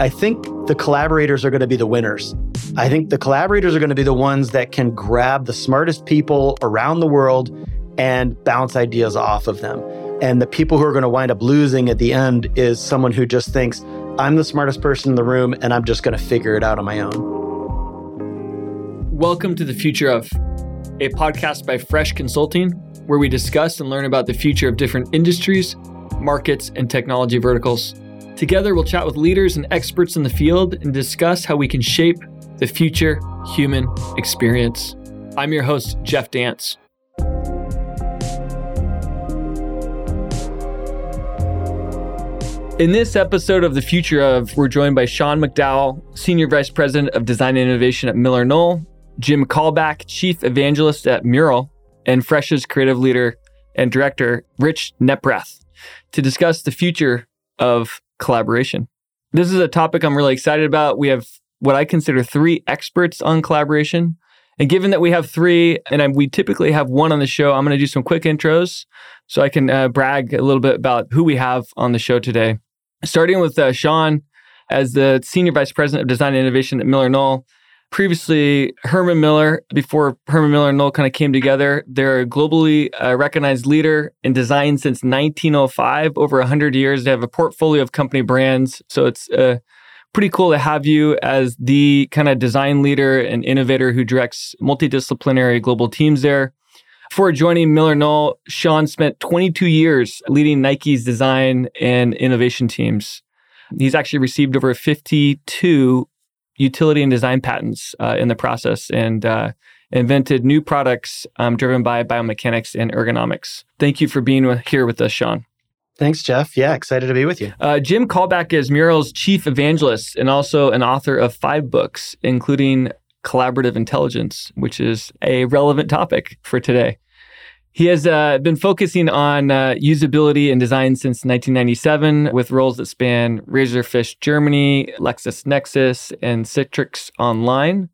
I think the collaborators are going to be the winners. I think the collaborators are going to be the ones that can grab the smartest people around the world and bounce ideas off of them. And the people who are going to wind up losing at the end is someone who just thinks, I'm the smartest person in the room and I'm just going to figure it out on my own. Welcome to the Future of, a podcast by Fresh Consulting, where we discuss and learn about the future of different industries, markets, and technology verticals. Together, we'll chat with leaders and experts in the field and discuss how we can shape the future human experience. I'm your host, Jeff Dance. In this episode of The Future of, we're joined by Sean McDowell, Senior Vice President of Design and Innovation at MillerKnoll, Jim Kalbach, Chief Evangelist at Mural, and Fresh's Creative Leader and Director, Rich Knepprath, to discuss the future of collaboration. This is a topic I'm really excited about. We have what I consider three experts on collaboration. And given that we have three, and I, we typically have one on the show, I'm going to do some quick intros so I can uh, brag a little bit about who we have on the show today. Starting with uh, Sean as the Senior Vice President of Design and Innovation at MillerKnoll. Previously, Herman Miller, before Herman Miller and Knoll kind of came together, they're a globally uh, recognized leader in design since 1905, over 100 years. They have a portfolio of company brands. So it's uh, pretty cool to have you as the kind of design leader and innovator who directs multidisciplinary global teams there. Before joining MillerKnoll, Sean spent 22 years leading Nike's design and innovation teams. He's actually received over 52 utility and design patents uh, in the process and uh, invented new products um, driven by biomechanics and ergonomics. Thank you for being with, here with us, Sean. Thanks, Jeff. Yeah, excited to be with you. Uh, Jim Kalbach is Mural's chief evangelist and also an author of five books, including Collaborative Intelligence, which is a relevant topic for today. He has uh, been focusing on uh, usability and design since 1997 with roles that span Razorfish Germany, LexisNexis, and Citrix Online.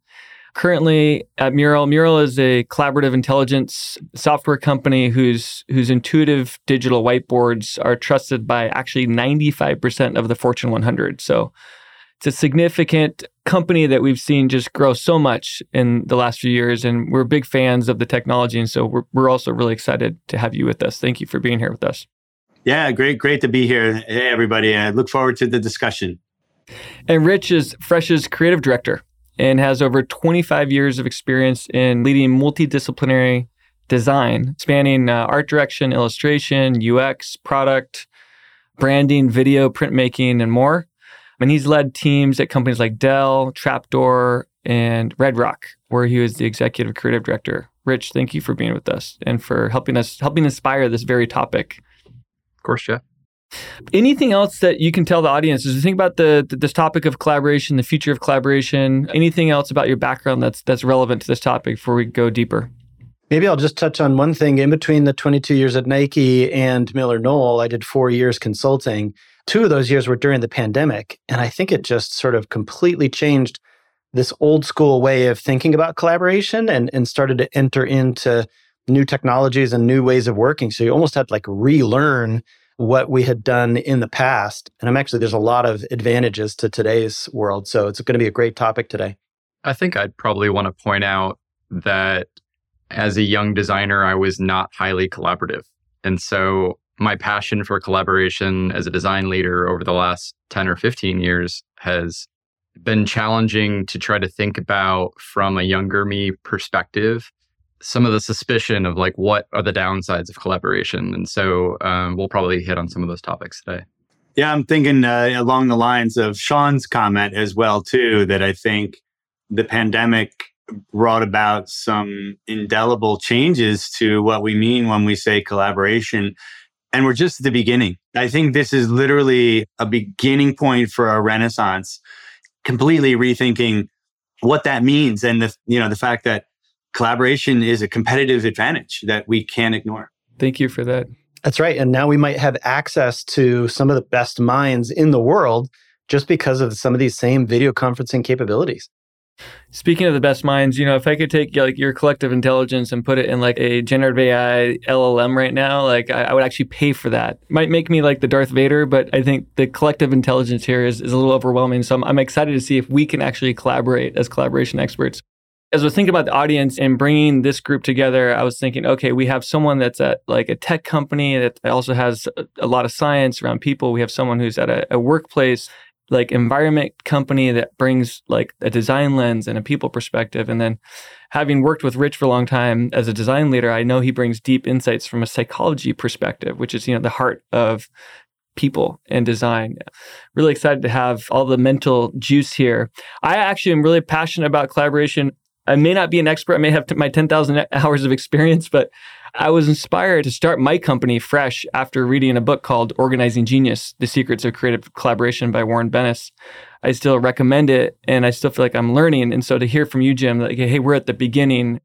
Currently at Mural, Mural is a collaborative intelligence software company whose whose intuitive digital whiteboards are trusted by actually 95% of the Fortune 100. So it's a significant company that we've seen just grow so much in the last few years. And we're big fans of the technology. And so we're, we're also really excited to have you with us. Thank you for being here with us. Yeah, great, great to be here. Hey, everybody. I look forward to the discussion. And Rich is Fresh's creative director and has over 25 years of experience in leading multidisciplinary design, spanning uh, art direction, illustration, UX, product, branding, video, printmaking, and more. And he's led teams at companies like Dell, Trapdoor, and Red Rock, where he was the executive creative director. Rich, thank you for being with us and for helping us helping inspire this very topic. Of course, Jeff. Anything else that you can tell the audience as you think about the, the, this topic of collaboration, the future of collaboration? Anything else about your background that's that's relevant to this topic before we go deeper? Maybe I'll just touch on one thing. In between the 22 years at Nike and MillerKnoll, I did four years consulting. Two of those years were during the pandemic. And I think it just sort of completely changed this old school way of thinking about collaboration and, and started to enter into new technologies and new ways of working. So you almost had to like relearn what we had done in the past. And I'm actually, there's a lot of advantages to today's world. So it's going to be a great topic today. I think I'd probably want to point out that as a young designer, I was not highly collaborative. And so my passion for collaboration as a design leader over the last 10 or 15 years has been challenging to try to think about from a younger me perspective some of the suspicion of like what are the downsides of collaboration. And so um, we'll probably hit on some of those topics today. Yeah i'm thinking uh, along the lines of sean's comment as well too that i think the pandemic brought about some indelible changes to what we mean when we say collaboration and we're just at the beginning. I think this is literally a beginning point for a renaissance, completely rethinking what that means and the you know the fact that collaboration is a competitive advantage that we can't ignore. Thank you for that. That's right. And now we might have access to some of the best minds in the world just because of some of these same video conferencing capabilities. Speaking of the best minds, you know, if I could take like your collective intelligence and put it in like a generative AI LLM right now, like I, I, would actually pay for that. Might make me like the Darth Vader, but I think the collective intelligence here is, is a little overwhelming. So I'm, I'm excited to see if we can actually collaborate as collaboration experts. As I was thinking about the audience and bringing this group together, I was thinking, okay, we have someone that's at like a tech company that also has a, a lot of science around people. We have someone who's at a, a workplace like environment company that brings like a design lens and a people perspective. And then having worked with rich for a long time as a design leader i know he brings deep insights from a psychology perspective which is you know the heart of people and design. Really excited to have all the mental juice here. I actually am really passionate about collaboration. I may not be an expert. I may have my 10000 hours of experience but I was inspired to start my company fresh after reading a book called Organizing Genius The Secrets of Creative Collaboration by Warren Bennis. I still recommend it and I still feel like I'm learning. And so to hear from you, Jim, like, hey, we're at the beginning,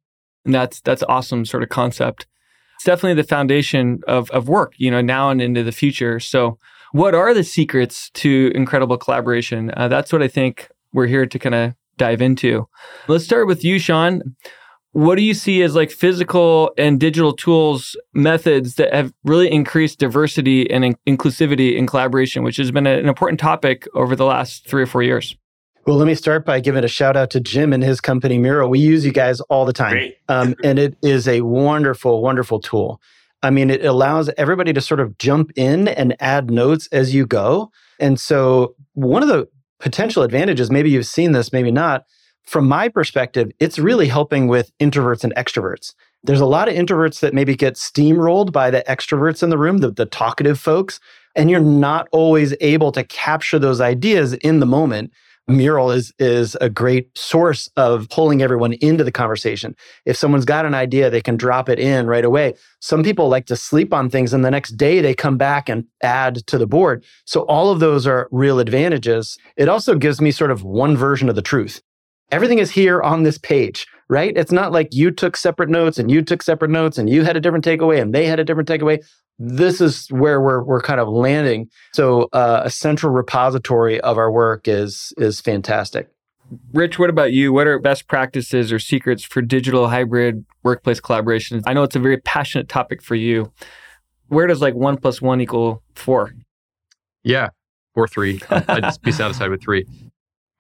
and that's that's awesome sort of concept. It's definitely the foundation of, of work, you know, now and into the future. So what are the secrets to incredible collaboration? Uh, that's what I think we're here to kind of dive into. Let's start with you, Sean what do you see as like physical and digital tools methods that have really increased diversity and in- inclusivity in collaboration which has been a, an important topic over the last three or four years? Well let me start by giving a shout out to jim and his company mural we use you guys all the time um, and it is a wonderful wonderful tool. I mean it allows everybody to sort of jump in and add notes as you go. And so one of the potential advantages maybe you've seen this maybe not from my perspective, it's really helping with introverts and extroverts. There's a lot of introverts that maybe get steamrolled by the extroverts in the room, the, the talkative folks, and you're not always able to capture those ideas in the moment. Mural is is a great source of pulling everyone into the conversation. If someone's got an idea, they can drop it in right away. Some people like to sleep on things and the next day they come back and add to the board. So all of those are real advantages. It also gives me sort of one version of the truth everything is here on this page, right? It's not like you took separate notes and you took separate notes and you had a different takeaway and they had a different takeaway. This is where we're we're kind of landing. So uh, a central repository of our work is is fantastic. Rich, what about you? What are best practices or secrets for digital hybrid workplace collaboration? I know it's a very passionate topic for you. Where does like one plus one equal four? Yeah, or three. I'd just be satisfied with three.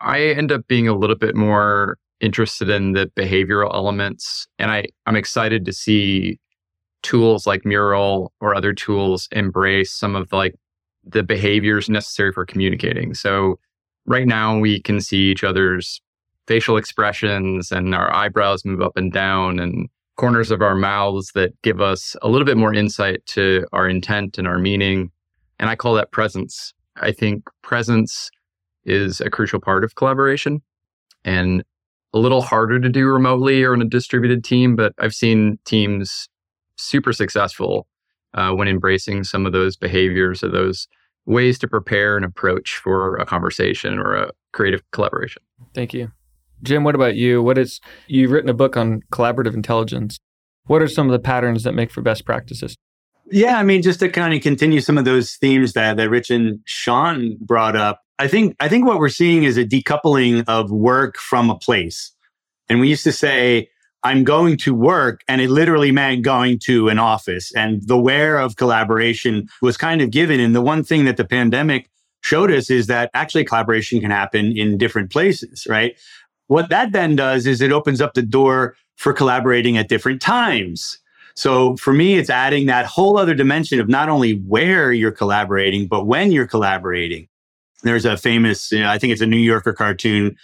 I end up being a little bit more interested in the behavioral elements. And I, I'm excited to see tools like Mural or other tools embrace some of the, like the behaviors necessary for communicating. So right now we can see each other's facial expressions and our eyebrows move up and down and corners of our mouths that give us a little bit more insight to our intent and our meaning. And I call that presence. I think presence is a crucial part of collaboration and a little harder to do remotely or in a distributed team, but I've seen teams super successful uh, when embracing some of those behaviors or those ways to prepare and approach for a conversation or a creative collaboration. Thank you. Jim, what about you? What is you've written a book on collaborative intelligence. What are some of the patterns that make for best practices? Yeah, I mean, just to kind of continue some of those themes that, that Rich and Sean brought up, I think I think what we're seeing is a decoupling of work from a place. And we used to say, I'm going to work, and it literally meant going to an office. And the where of collaboration was kind of given. And the one thing that the pandemic showed us is that actually collaboration can happen in different places, right? What that then does is it opens up the door for collaborating at different times. So for me, it's adding that whole other dimension of not only where you're collaborating, but when you're collaborating. There's a famous, you know, I think it's a New Yorker cartoon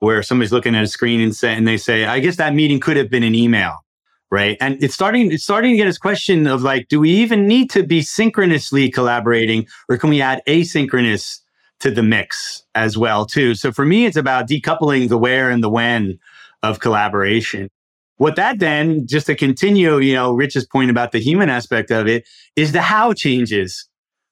where somebody's looking at a screen and say, and they say, I guess that meeting could have been an email. Right. And it's starting, it's starting to get this question of like, do we even need to be synchronously collaborating or can we add asynchronous to the mix as well too? So for me, it's about decoupling the where and the when of collaboration. What that then, just to continue, you know, Rich's point about the human aspect of it, is the how changes.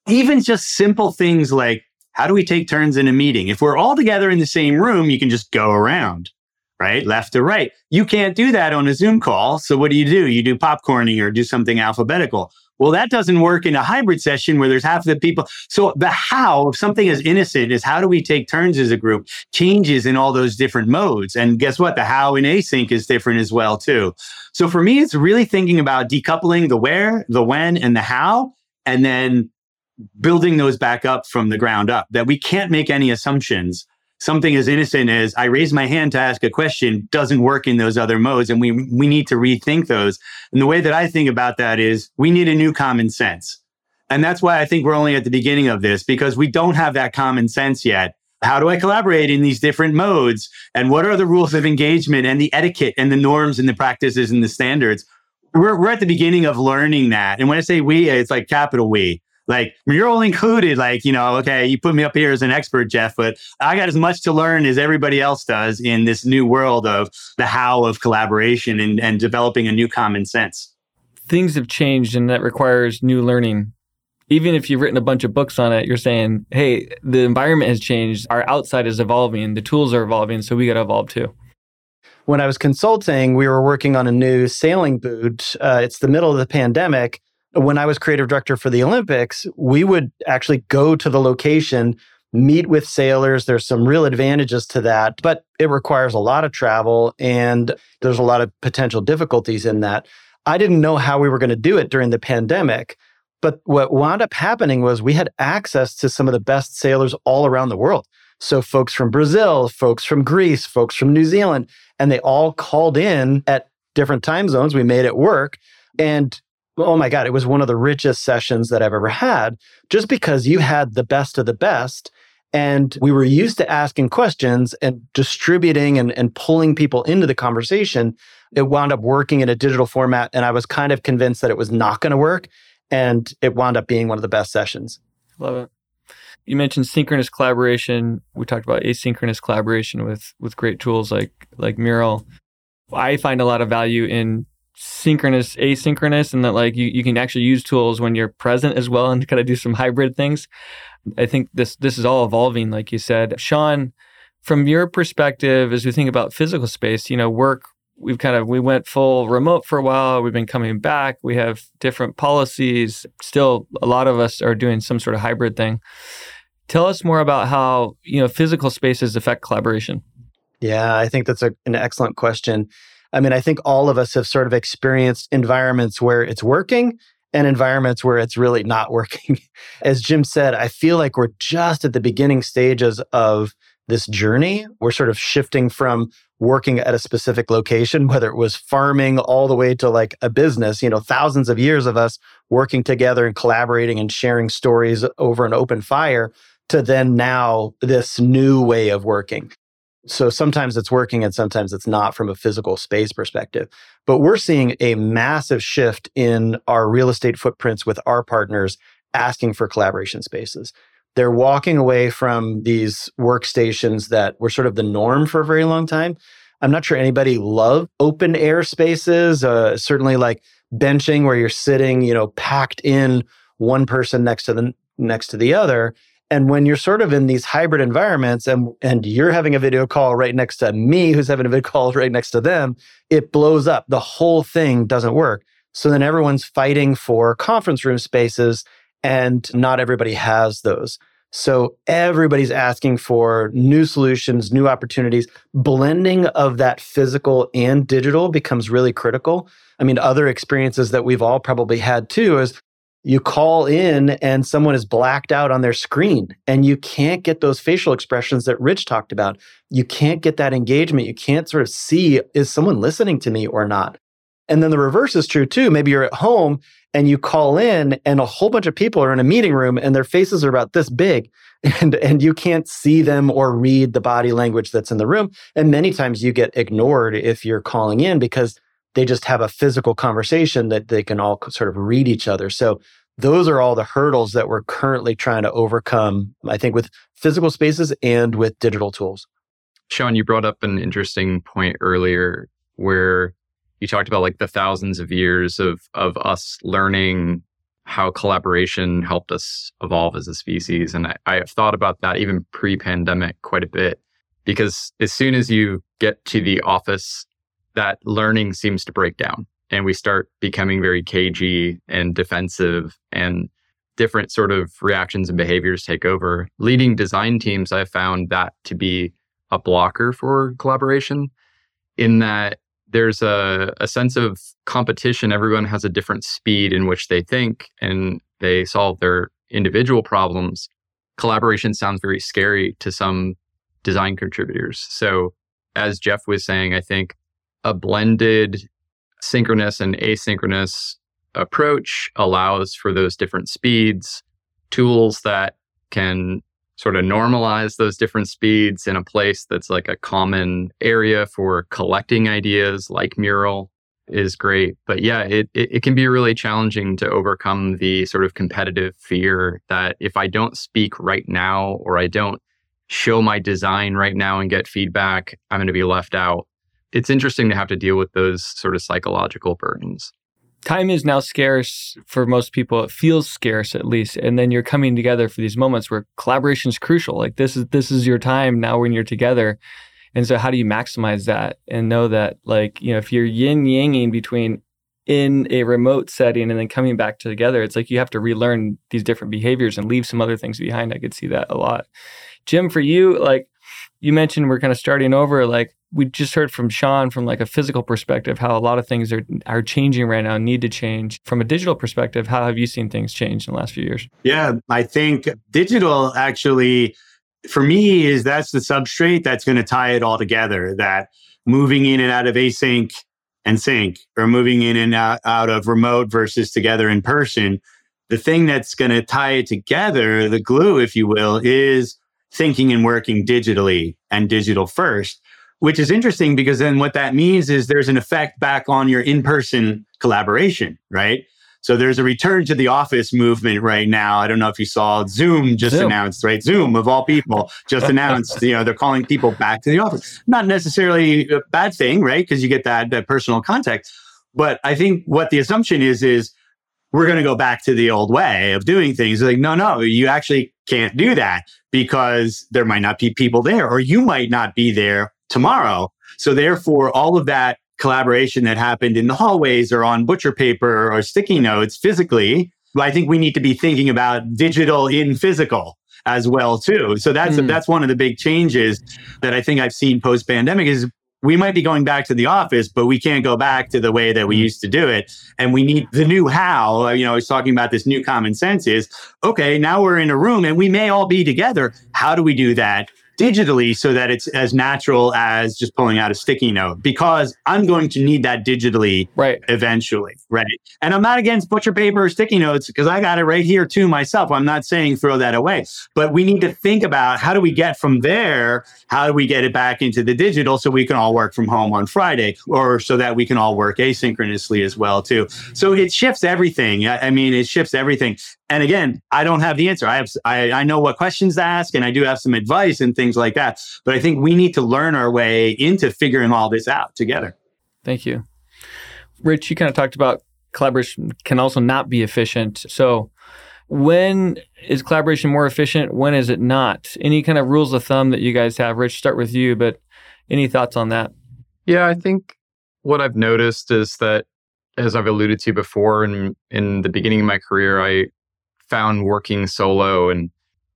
Even just simple things like how do we take turns in a meeting? If we're all together in the same room, you can just go around, right? Left to right. You can't do that on a Zoom call. So what do you do? You do popcorning or do something alphabetical. Well, that doesn't work in a hybrid session where there's half the people. So the how of something as innocent as how do we take turns as a group changes in all those different modes. And guess what? The how in async is different as well, too. So for me, it's really thinking about decoupling the where, the when, and the how, and then building those back up from the ground up that we can't make any assumptions something as innocent as I raise my hand to ask a question doesn't work in those other modes. And we, we need to rethink those. And the way that I think about that is we need a new common sense. And that's why I think we're only at the beginning of this because we don't have that common sense yet. How do I collaborate in these different modes? And what are the rules of engagement and the etiquette and the norms and the practices and the standards? We're, we're at the beginning of learning that. And when I say we, it's like capital we like mural included like you know okay you put me up here as an expert jeff but i got as much to learn as everybody else does in this new world of the how of collaboration and, and developing a new common sense. Things have changed and that requires new learning. Even if you've written a bunch of books on it you're saying hey the environment has changed. Our outside is evolving. The tools are evolving so we got to evolve too. When i was consulting we were working on a new sailing boot. Uh, it's the middle of the pandemic when I was creative director for the Olympics, we would actually go to the location, meet with sailors. There's some real advantages to that, but it requires a lot of travel and there's a lot of potential difficulties in that. I didn't know how we were going to do it during the pandemic. But what wound up happening was we had access to some of the best sailors all around the world. So, folks from Brazil, folks from Greece, folks from New Zealand, and they all called in at different time zones. We made it work. And oh my God, it was one of the richest sessions that I've ever had, just because you had the best of the best. And we were used to asking questions and distributing and, and pulling people into the conversation. It wound up working in a digital format. And I was kind of convinced that it was not going to work. And it wound up being one of the best sessions. Love it. You mentioned synchronous collaboration. We talked about asynchronous collaboration with with great tools like like Mural. I find a lot of value in synchronous, asynchronous, and that like you, you can actually use tools when you're present as well and kind of do some hybrid things. I think this this is all evolving, like you said. Sean, from your perspective, as we think about physical space, you know, work, we've kind of we went full remote for a while. We've been coming back. We have different policies. Still, a lot of us are doing some sort of hybrid thing. Tell us more about how you know physical spaces affect collaboration. Yeah, I think that's a, an excellent question. I mean, I think all of us have sort of experienced environments where it's working and environments where it's really not working. As Jim said, I feel like we're just at the beginning stages of this journey. We're sort of shifting from working at a specific location, whether it was farming all the way to like a business, you know, thousands of years of us working together and collaborating and sharing stories over an open fire to then now this new way of working. So sometimes it's working and sometimes it's not from a physical space perspective. But we're seeing a massive shift in our real estate footprints with our partners asking for collaboration spaces. They're walking away from these workstations that were sort of the norm for a very long time. I'm not sure anybody loved open air spaces, uh, certainly like benching where you're sitting, you know, packed in one person next to the next to the other and when you're sort of in these hybrid environments and, and you're having a video call right next to me, who's having a video call right next to them, it blows up. The whole thing doesn't work. So then everyone's fighting for conference room spaces, and not everybody has those. So everybody's asking for new solutions, new opportunities. Blending of that physical and digital becomes really critical. I mean, other experiences that we've all probably had too is you call in and someone is blacked out on their screen and you can't get those facial expressions that Rich talked about. You can't get that engagement. You can't sort of see, is someone listening to me or not? And then the reverse is true too. Maybe you're at home and you call in and a whole bunch of people are in a meeting room and their faces are about this big and and you can't see them or read the body language that's in the room and many times you get ignored if you're calling in because they just have a physical conversation that they can all sort of read each other. So those are all the hurdles that we're currently trying to overcome, I think, with physical spaces and with digital tools. Sean, you brought up an interesting point earlier where you talked about like the thousands of years of of us learning how collaboration helped us evolve as a species. And I, I have thought about that even pre-pandemic quite a bit. Because as soon as you get to the office, that learning seems to break down and we start becoming very cagey and defensive and different sort of reactions and behaviors take over. Leading design teams, I found that to be a blocker for collaboration in that there's a, a sense of competition. Everyone has a different speed in which they think and they solve their individual problems. Collaboration sounds very scary to some design contributors. So, as Jeff was saying, I think a blended synchronous and asynchronous approach allows for those different speeds, tools that can sort of normalize those different speeds in a place that's like a common area for collecting ideas like mural is great. But yeah it, it, it can be really challenging to overcome the sort of competitive fear that if i don't speak right now or i don't show my design right now and get feedback i'm going to be left out it's interesting to have to deal with those sort of psychological burdens time is now scarce for most people. It feels scarce at least. And then you're coming together for these moments where collaboration is crucial. Like this is this is your time now when you're together. And so how do you maximize that and know that like, you know, if you're yin yanging between in a remote setting and then coming back together, it's like you have to relearn these different behaviors and leave some other things behind. I could see that a lot. Jim, for you, like you mentioned we're kind of starting over, like we just heard from Sean from like a physical perspective how a lot of things are are changing right now, need to change. From a digital perspective, how have you seen things change in the last few years? Yeah, I think digital actually for me is that's the substrate that's going to tie it all together. That moving in and out of async and sync, or moving in and out, out of remote versus together in person. The thing that's going to tie it together, the glue, if you will, is thinking and working digitally and digital first which is interesting because then what that means is there's an effect back on your in person collaboration, right? So there's a return to the office movement right now. I don't know if you saw Zoom just Zoom. announced, right? Zoom of all people just announced, you know, they're calling people back to the office. Not necessarily a bad thing, right? Because you get that, that personal contact. But I think what the assumption is, is we're going to go back to the old way of doing things. Like, no, no, you actually can't do that because there might not be people there or you might not be there tomorrow. So therefore, all of that collaboration that happened in the hallways or on butcher paper or sticky notes physically, I think we need to be thinking about digital in physical as well too. So that's mm. that's one of the big changes that I think I've seen post pandemic is we might be going back to the office, but we can't go back to the way that we hmm. used to do it. And we need the new how. You know, I was talking about this new common sense is okay, now we're in a room and we may all be together. How do we do that? Digitally so that it's as natural as just pulling out a sticky note because I'm going to need that digitally right. eventually. Right. And I'm not against butcher paper or sticky notes because I got it right here too myself. I'm not saying throw that away, but we need to think about how do we get from there? How do we get it back into the digital so we can all work from home on Friday or so that we can all work asynchronously as well too. So it shifts everything. I mean, it shifts everything. And again, I don't have the answer. I have, I, I know what questions to ask and I do have some advice and things like that. But I think we need to learn our way into figuring all this out together. Thank you. Rich, you kind of talked about collaboration can also not be efficient. So when is collaboration more efficient? When is it not? Any kind of rules of thumb that you guys have? Rich, start with you, but any thoughts on that? Yeah, I think what I've noticed is that as I've alluded to before in in the beginning of my career, I found working solo and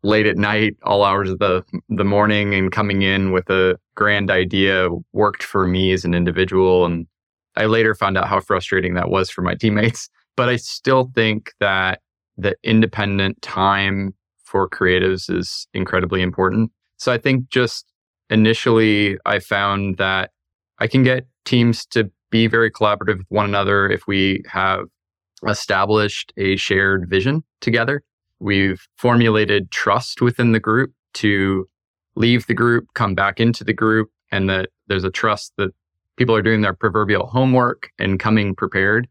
late at night, all hours of the the morning, and coming in with a grand idea worked for me as an individual. And I later found out how frustrating that was for my teammates. But I still think that the independent time for creatives is incredibly important. So I think just initially, I found that I can get teams to be very collaborative with one another if we have established a shared vision together. We've formulated trust within the group to leave the group, come back into the group, and that there's a trust that people are doing their proverbial homework and coming prepared,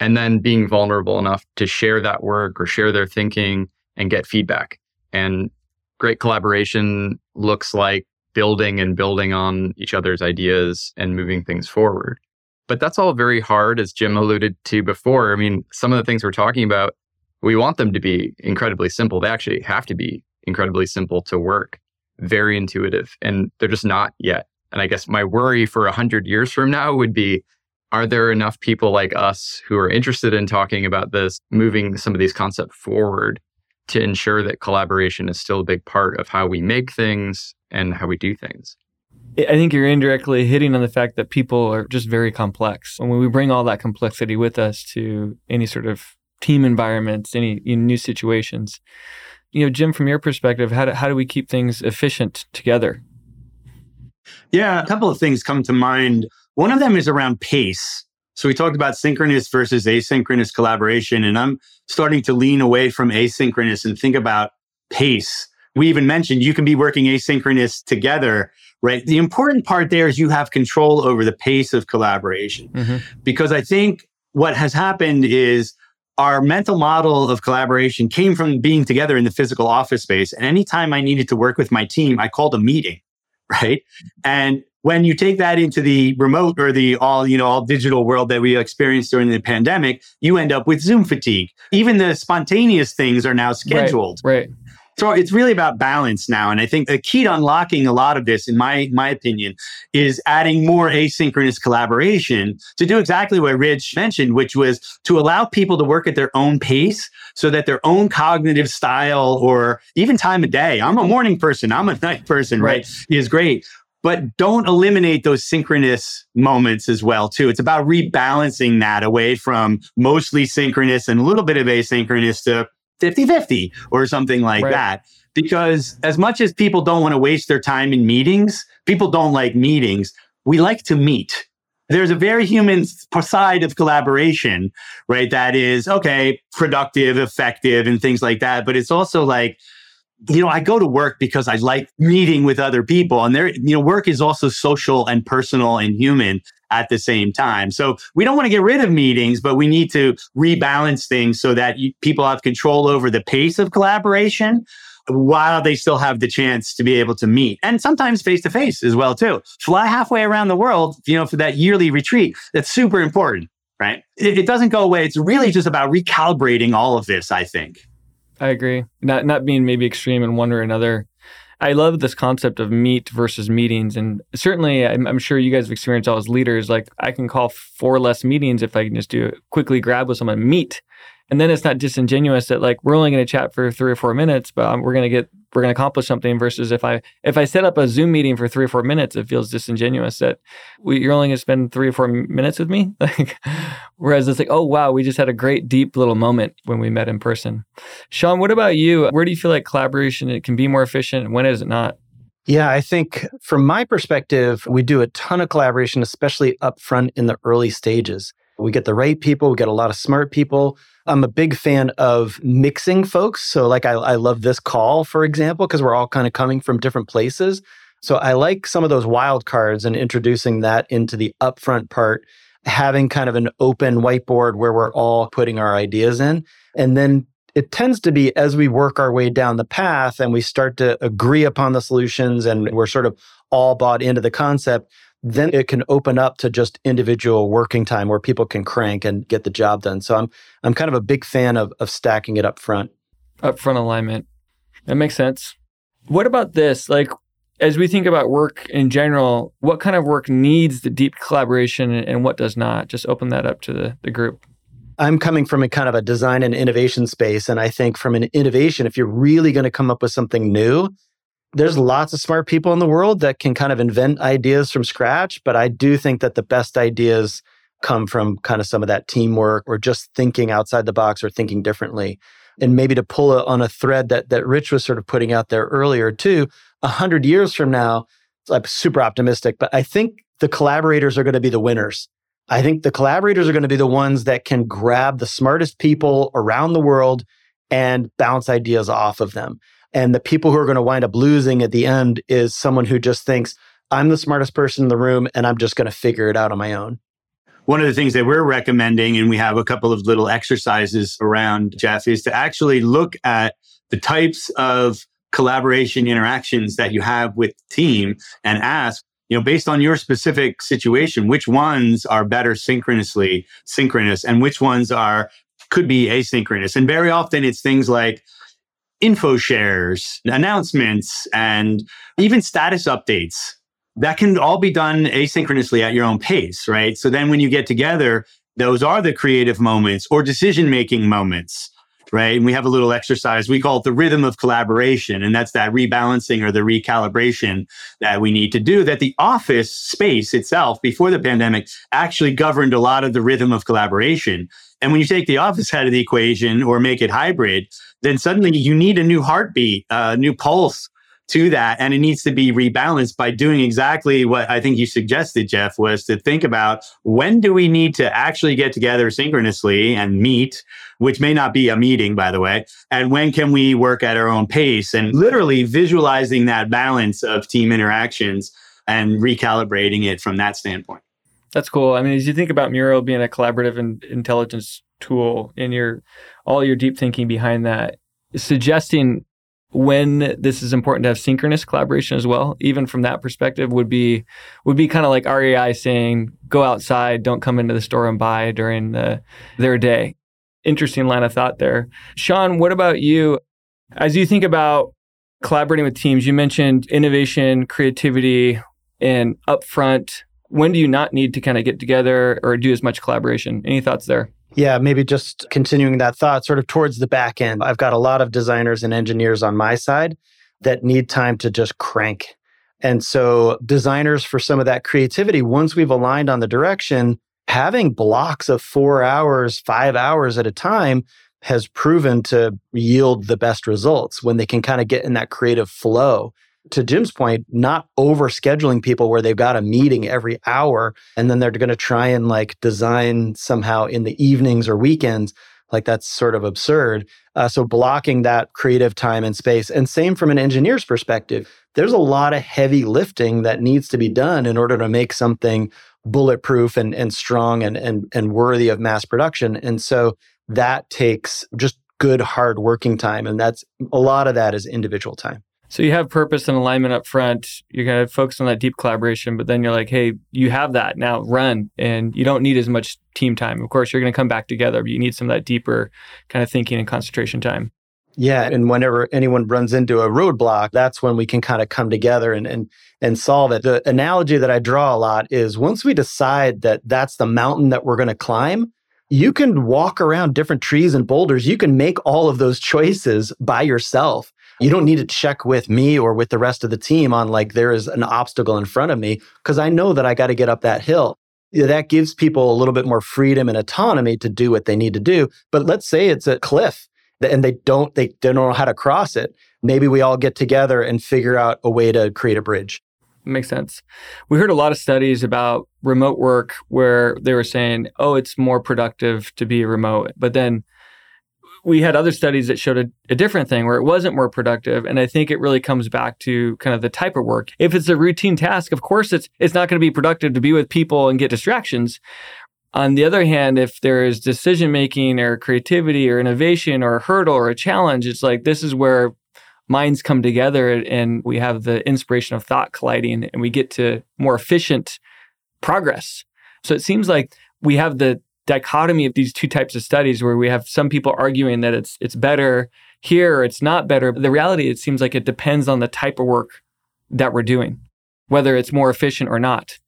and then being vulnerable enough to share that work or share their thinking and get feedback. And great collaboration looks like building and building on each other's ideas and moving things forward. But that's all very hard, as Jim alluded to before. I mean, some of the things we're talking about, we want them to be incredibly simple. They actually have to be incredibly simple to work, very intuitive, and they're just not yet. And I guess my worry for 100 years from now would be are there enough people like us who are interested in talking about this, moving some of these concepts forward to ensure that collaboration is still a big part of how we make things and how we do things? I think you're indirectly hitting on the fact that people are just very complex. And when we bring all that complexity with us to any sort of team environments, any new situations, you know, Jim, from your perspective, how do, how do we keep things efficient together? Yeah, a couple of things come to mind. One of them is around pace. So we talked about synchronous versus asynchronous collaboration, and I'm starting to lean away from asynchronous and think about pace. We even mentioned you can be working asynchronous together, right? The important part there is you have control over the pace of collaboration. Mm-hmm. Because I think what has happened is our mental model of collaboration came from being together in the physical office space. And anytime I needed to work with my team, I called a meeting, right? And when you take that into the remote or the all you know all digital world that we experienced during the pandemic you end up with zoom fatigue even the spontaneous things are now scheduled right, right. So it's really about balance now. And I think the key to unlocking a lot of this, in my, my opinion, is adding more asynchronous collaboration to do exactly what Rich mentioned, which was to allow people to work at their own pace so that their own cognitive style or even time of day, I'm a morning person, I'm a night person, right, right is great but don't eliminate those synchronous moments as well too it's about rebalancing that away from mostly synchronous and a little bit of asynchronous to 50 50 or something like right. that. Because as much as people don't want to waste their time in meetings people don't like meetings we like to meet. There's a very human side of collaboration right that is okay productive effective and things like that but it's also like you know, I go to work because I like meeting with other people and there, you know, work is also social and personal and human at the same time. So we don't want to get rid of meetings, but we need to rebalance things so that you, people have control over the pace of collaboration while they still have the chance to be able to meet and sometimes face to face as well too. Fly halfway around the world, you know, for that yearly retreat. That's super important, right? It, it doesn't go away. It's really just about recalibrating all of this, I think. I agree. Not not being maybe extreme in one or another. I love this concept of meet versus meetings, and certainly I'm, I'm, sure you guys have experienced all as leaders. Like I can call four less meetings if I can just do quickly grab with someone, meet, and then it's not disingenuous that like we're only going to chat for three or four minutes, but um, we're going to get we're going to accomplish something. Versus if I if I set up a Zoom meeting for three or four minutes, it feels disingenuous that we, you're only going to spend three or four minutes with me. Like, whereas it's like, oh wow, we just had a great deep little moment when we met in person. Sean, what about you? Where do you feel like collaboration it can be more efficient? When is it not? Yeah, I think from my perspective, we do a ton of collaboration, especially up front in the early stages. We get the right people, we get a lot of smart people. I'm a big fan of mixing folks. So, like, I, I love this call, for example, because we're all kind of coming from different places. So, I like some of those wild cards and introducing that into the upfront part, having kind of an open whiteboard where we're all putting our ideas in. And then it tends to be as we work our way down the path and we start to agree upon the solutions and we're sort of all bought into the concept, then it can open up to just individual working time where people can crank and get the job done. So I'm I'm kind of a big fan of of stacking it up front. Upfront alignment. That makes sense. What about this? Like as we think about work in general, what kind of work needs the deep collaboration and what does not? Just open that up to the, the group. I'm coming from a kind of a design and innovation space. And I think from an innovation, if you're really going to come up with something new, there's lots of smart people in the world that can kind of invent ideas from scratch, but I do think that the best ideas come from kind of some of that teamwork or just thinking outside the box or thinking differently. And maybe to pull a, on a thread that that Rich was sort of putting out there earlier too, a hundred years from now, I'm super optimistic, but I think the collaborators are going to be the winners. I think the collaborators are going to be the ones that can grab the smartest people around the world and bounce ideas off of them. And the people who are going to wind up losing at the end is someone who just thinks, I'm the smartest person in the room and I'm just going to figure it out on my own. One of the things that we're recommending, and we have a couple of little exercises around, Jeff, is to actually look at the types of collaboration interactions that you have with team and ask, you know, based on your specific situation, which ones are better synchronously synchronous and which ones are could be asynchronous. And very often it's things like, info shares, announcements, and even status updates. that can all be done asynchronously at your own pace, right? So then when you get together, those are the creative moments or decision making moments right? And we have a little exercise. We call it the rhythm of collaboration. And that's that rebalancing or the recalibration that we need to do that the office space itself before the pandemic actually governed a lot of the rhythm of collaboration. And when you take the office out of the equation or make it hybrid, then suddenly you need a new heartbeat, a new pulse to that. And it needs to be rebalanced by doing exactly what I think you suggested, Jeff, was to think about when do we need to actually get together synchronously and meet, which may not be a meeting, by the way, and when can we work at our own pace and literally visualizing that balance of team interactions and recalibrating it from that standpoint. That's cool. I mean, as you think about Mural being a collaborative and intelligence tool in your all your deep thinking behind that, suggesting when this is important to have synchronous collaboration as well even from that perspective would be would be kind of like REI saying go outside don't come into the store and buy during the, their day. Interesting line of thought there. Sean what about you? As you think about collaborating with teams you mentioned innovation creativity and upfront when do you not need to kind of get together or do as much collaboration any thoughts there yeah, maybe just continuing that thought sort of towards the back end. I've got a lot of designers and engineers on my side that need time to just crank. And so, designers for some of that creativity, once we've aligned on the direction, having blocks of four hours, five hours at a time has proven to yield the best results when they can kind of get in that creative flow to Jim's point, not over scheduling people where they've got a meeting every hour and then they're going to try and like design somehow in the evenings or weekends. Like that's sort of absurd. Uh, so blocking that creative time and space. And same from an engineer's perspective. There's a lot of heavy lifting that needs to be done in order to make something bulletproof and, and strong and, and, and worthy of mass production. And so that takes just good hard working time. And that's a lot of that is individual time. So you have purpose and alignment up front. You're going to focus on that deep collaboration, but then you're like, hey, you have that now, run, and you don't need as much team time. Of course, you're going to come back together, but you need some of that deeper kind of thinking and concentration time. Yeah, and whenever anyone runs into a roadblock, that's when we can kind of come together and and and solve it. The analogy that I draw a lot is once we decide that that's the mountain that we're going to climb, you can walk around different trees and boulders. You can make all of those choices by yourself. You don't need to check with me or with the rest of the team on like there is an obstacle in front of me because I know that I got to get up that hill. That gives people a little bit more freedom and autonomy to do what they need to do. But let's say it's a cliff and they don't they don't know how to cross it. Maybe we all get together and figure out a way to create a bridge. Makes sense. We heard a lot of studies about remote work where they were saying, "Oh, it's more productive to be remote." But then we had other studies that showed a, a, different thing where it wasn't more productive. And I think it really comes back to kind of the type of work. If it's a routine task, of course it's it's not going to be productive to be with people and get distractions. On the other hand, if there is decision making or creativity or innovation or a hurdle or a challenge, it's like this is where minds come together and we have the inspiration of thought colliding and we get to more efficient progress. So it seems like we have the dichotomy of these two types of studies where we have some people arguing that it's it's better here or it's not better. But the reality it seems like it depends on the type of work that we're doing, whether it's more efficient or not.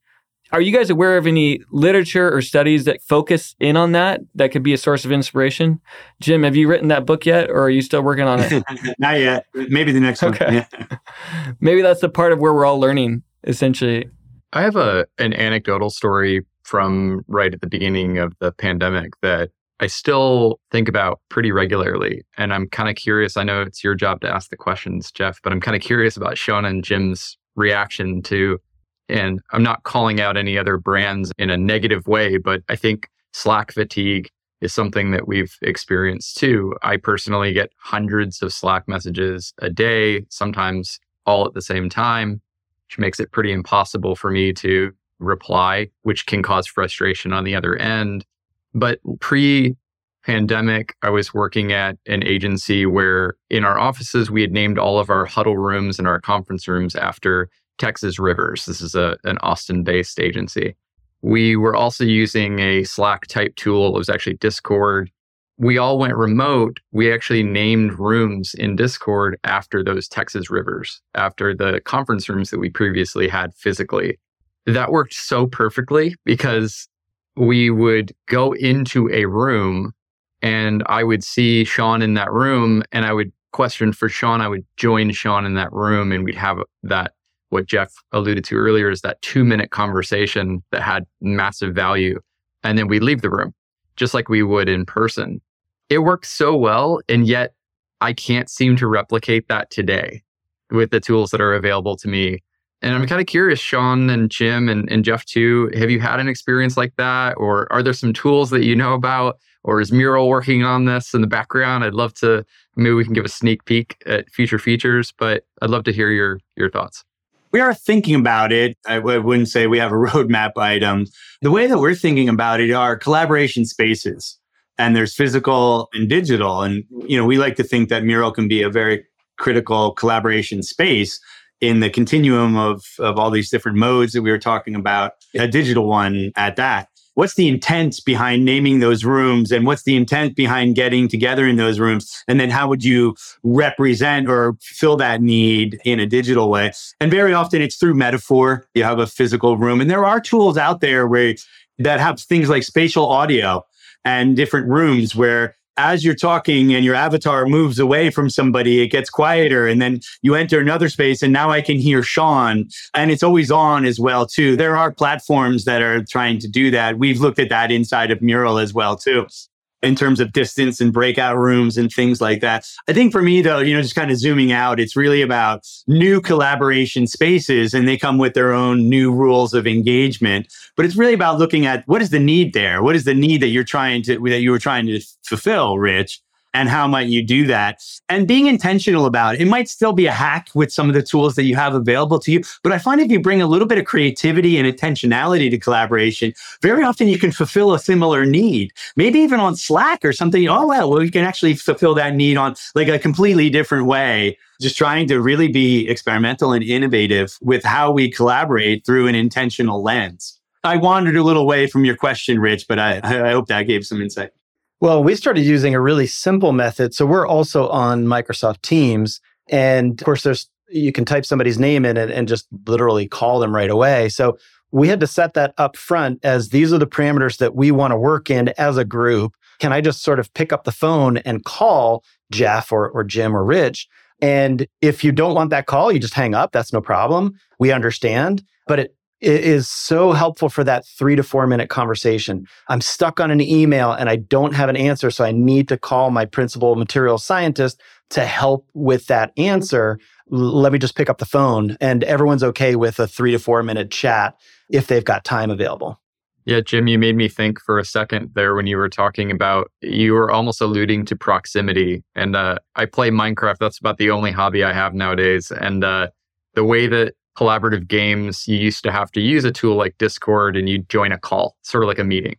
Are you guys aware of any literature or studies that focus in on that that could be a source of inspiration? Jim, have you written that book yet or are you still working on it? Not yet. Maybe the next okay. one. Maybe that's the part of where we're all learning essentially. I have a an anecdotal story from right at the beginning of the pandemic that I still think about pretty regularly. And I'm kind of curious. I know it's your job to ask the questions, Jeff, but I'm kind of curious about Sean and Jim's reaction to, and I'm not calling out any other brands in a negative way, but I think Slack fatigue is something that we've experienced too. I personally get hundreds of Slack messages a day, sometimes all at the same time, which makes it pretty impossible for me to reply, which can cause frustration on the other end. But pre pandemic, I was working at an agency where in our offices, we had named all of our huddle rooms and our conference rooms after Texas Rivers. This is a, an Austin based agency. We were also using a Slack type tool. It was actually Discord. we all went remote, we actually named rooms in Discord after those Texas rivers, after the conference rooms that we previously had physically. That worked so perfectly because we would go into a room and I would see Sean in that room and I would question for Sean. I would join Sean in that room and we'd have that, what Jeff alluded to earlier is that two minute conversation that had massive value. And then we'd leave the room just like we would in person. It worked so well. And yet I can't seem to replicate that today with the tools that are available to me. And I'm kind of curious, Sean and Jim and, and Jeff too, have you had an experience like that? Or are there some tools that you know about? Or is Mural working on this in the background? I'd love to, maybe we can give a sneak peek at future features, but I'd love to hear your, your thoughts. We are thinking about it. I w- wouldn't say we have a roadmap item. The way that we're thinking about it are collaboration spaces and there's physical and digital. And, you know, we like to think that Mural can be a very critical collaboration space in the continuum of, of all these different modes that we were talking about, a digital one at that. What's the intent behind naming those rooms and what's the intent behind getting together in those rooms? And then how would you represent or fill that need in a digital way? And very often it's through metaphor. You have a physical room and there are tools out there where that have things like spatial audio and different rooms where as you're talking and your avatar moves away from somebody, it gets quieter. And then you enter another space and now I can hear Sean and it's always on as well, too. There are platforms that are trying to do that. We've looked at that inside of Mural as well, too in terms of distance and breakout rooms and things like that. I think for me, though, you know, just kind of zooming out, it's really about new collaboration spaces and they come with their own new rules of engagement. But it's really about looking at what is the need there? What is the need that you're trying to, that you were trying to fulfill, Rich? And how might you do that and being intentional about it. It might still be a hack with some of the tools that you have available to you, but I find if you bring a little bit of creativity and intentionality to collaboration, very often you can fulfill a similar need. Maybe even on Slack or something. Oh, well, well, you can actually fulfill that need on like a completely different way. Just trying to really be experimental and innovative with how we collaborate through an intentional lens. I wandered a little away from your question, Rich, but I, I hope that gave some insight. Well, we started using a really simple method. So we're also on Microsoft Teams. And of course, there's you can type somebody's name in it and just literally call them right away. So we had to set that up front as these are the parameters that we want to work in as a group. Can I just sort of pick up the phone and call Jeff or, or Jim or Rich? And if you don't want that call, you just hang up. That's no problem. We understand. But it it is so helpful for that three to four minute conversation. I'm stuck on an email and I don't have an answer. So I need to call my principal material scientist to help with that answer. Let me just pick up the phone. And everyone's okay with a three to four minute chat if they've got time available. Yeah, Jim, you made me think for a second there when you were talking about, you were almost alluding to proximity. And uh, I play Minecraft. That's about the only hobby I have nowadays. And uh, the way that collaborative games, you used to have to use a tool like Discord and you join a call, sort of like a meeting.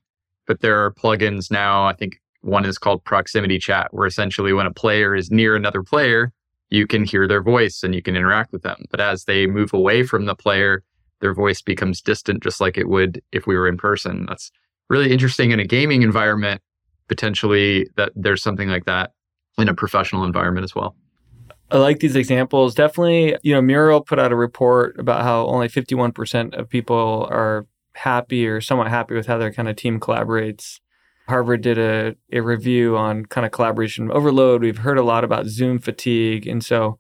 But there are plugins now. I think one is called Proximity Chat, where essentially when a player is near another player, you can hear their voice and you can interact with them. But as they move away from the player, their voice becomes distant, just like it would if we were in person. That's really interesting in a gaming environment, potentially, that there's something like that in a professional environment as well. I like these examples. Definitely, you know, Mural put out a report about how only 51% of people are happy or somewhat happy with how their kind of team collaborates. Harvard did a, a review on kind of collaboration overload. We've heard a lot about Zoom fatigue. And so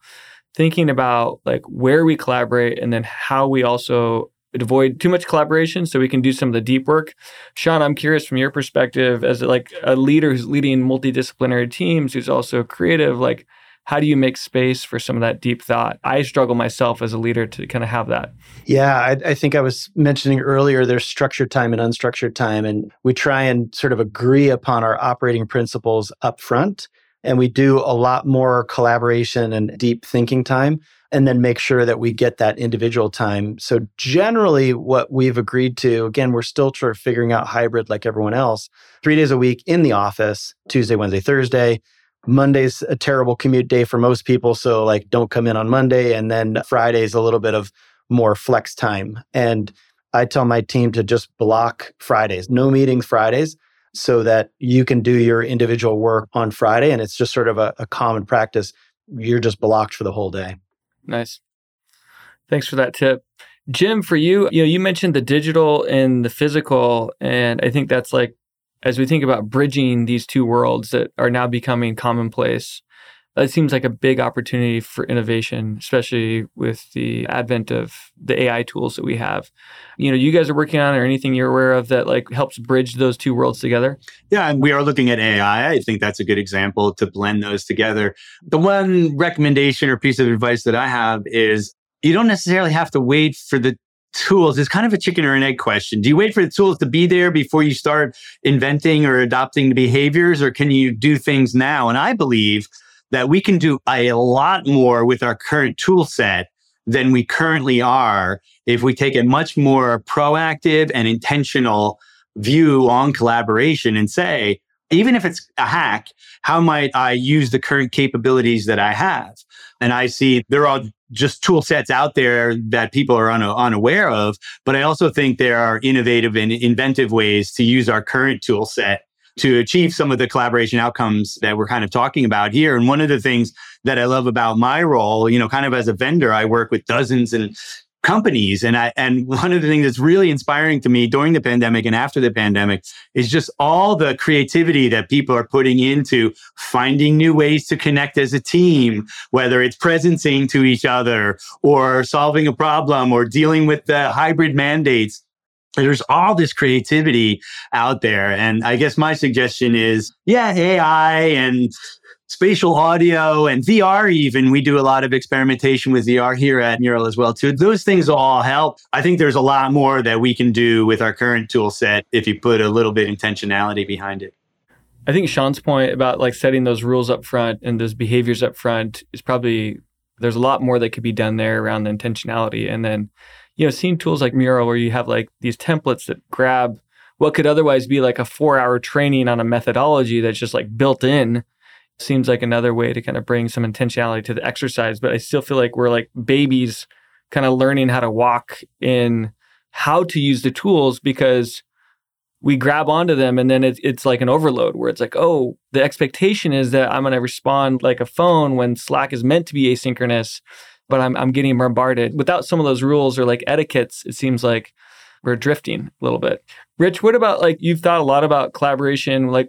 thinking about like where we collaborate and then how we also avoid too much collaboration so we can do some of the deep work. Sean, I'm curious from your perspective as like a leader who's leading multidisciplinary teams, who's also creative, like how do you make space for some of that deep thought? I struggle myself as a leader to kind of have that. Yeah, I, I, think I was mentioning earlier there's structured time and unstructured time, and we try and sort of agree upon our operating principles up front. And we do a lot more collaboration and deep thinking time, and then make sure that we get that individual time. So, generally, what we've agreed to, again, we're still sort of figuring out hybrid like everyone else, three days a week in the office, Tuesday, Wednesday, Thursday Monday's a terrible commute day for most people. So, like, don't come in on Monday. And then Friday's a little bit of more flex time. And I tell my team to just block Fridays, no meetings Fridays. so that you can do your individual work on Friday. And it's just sort of a, a common practice. You're just blocked for the whole day. Nice. Thanks for that tip. Jim, for you, you know, you mentioned the digital and the physical, and I think that's like as we think about bridging these two worlds that are now becoming commonplace it seems like a big opportunity for innovation, especially with the advent of the AI tools that we have. You know, you guys are working on or anything you're aware of that like helps bridge those two worlds together? Yeah, and we are looking at AI. I think that's a good example to blend those together. The one recommendation or piece of advice that I have is you don't necessarily have to wait for the tools is kind of a chicken or an egg question. Do you wait for the tools to be there before you start inventing or adopting the behaviors, or can you do things now? And I believe that we can do a lot more with our current tool set than we currently are if we take a much more proactive and intentional view on collaboration and say, even if it's a hack, how might I use the current capabilities that I have? And I see there are just tool sets out there that people are un- unaware of, but I also think there are innovative and inventive ways to use our current tool set to achieve some of the collaboration outcomes that we're kind of talking about here. And one of the things that I love about my role, you know, kind of as a vendor, I work with dozens and companies and I and one of the things that's really inspiring to me during the pandemic and after the pandemic is just all the creativity that people are putting into finding new ways to connect as a team whether it's presencing to each other or solving a problem or dealing with the hybrid mandates there's all this creativity out there. And I guess my suggestion is, yeah, AI and spatial audio and VR even. We do a lot of experimentation with VR here at Mural as well too. Those things all help. I think there's a lot more that we can do with our current tool set if you put a little bit intentionality behind it. I think Sean's point about like setting those rules up front and those behaviors up front is probably there's a lot more that could be done there around the intentionality and then you know, seeing tools like Mural where you have like these templates that grab what could otherwise be like a four hour training on a methodology that's just like built in seems like another way to kind of bring some intentionality to the exercise. But I still feel like we're like babies kind of learning how to walk in how to use the tools because we grab onto them and then it's, like an overload where it's like, oh, the expectation is that I'm going to respond like a phone when Slack is meant to be asynchronous but I'm, I'm getting bombarded. Without some of those rules or like etiquettes, it seems like we're drifting a little bit. Rich, what about like you've thought a lot about collaboration? Like,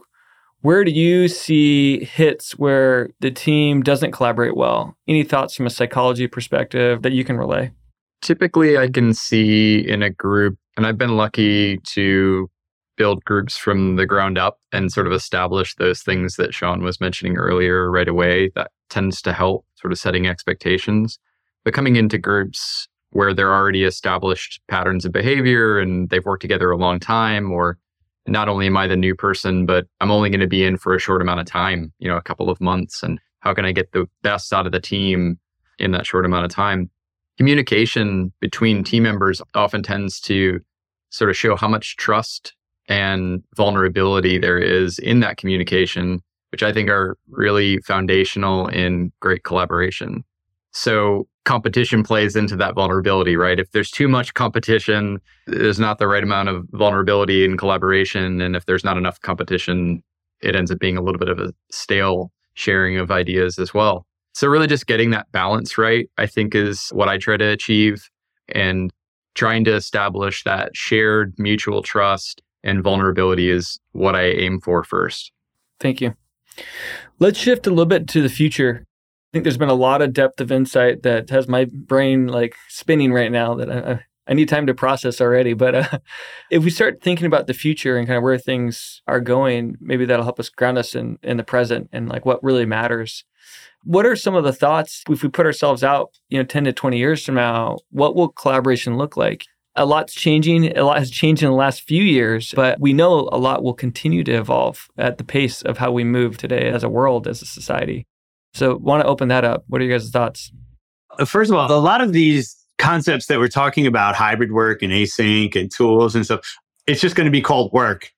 where do you see hits where the team doesn't collaborate well? Any thoughts from a psychology perspective that you can relay? Typically, I can see in a group, and I've been lucky to build groups from the ground up and sort of establish those things that Sean was mentioning earlier right away. That tends to help sort of setting expectations. But coming into groups where they're already established patterns of behavior and they've worked together a long time, or not only am I the new person, but I'm only going to be in for a short amount of time, you know, a couple of months. And how can I get the best out of the team in that short amount of time? Communication between team members often tends to sort of show how much trust and vulnerability there is in that communication, which I think are really foundational in great collaboration. So competition plays into that vulnerability, right? If there's too much competition, there's not the right amount of vulnerability and collaboration. And if there's not enough competition, it ends up being a little bit of a stale sharing of ideas as well. So, really, just getting that balance right, I think, is what I try to achieve and trying to establish that shared mutual trust and vulnerability is what I aim for first. Thank you. Let's shift a little bit to the future. I think there's been a lot of depth of insight that has my brain like spinning right now that I, I need time to process already. But uh, if we start thinking about the future and kind of where things are going, maybe that'll help us ground us in, in the present and like what really matters. What are some of the thoughts if we put ourselves out, you know, 10 to 20 years from now, what will collaboration look like? A lot's changing. A lot has changed in the last few years, but we know a lot will continue to evolve at the pace of how we move today as a world, as a society. So, want to open that up. What are your guys' thoughts? Uh, first of all, a lot of these concepts that we're talking about, hybrid work and async and tools and stuff, it's just going to be called work.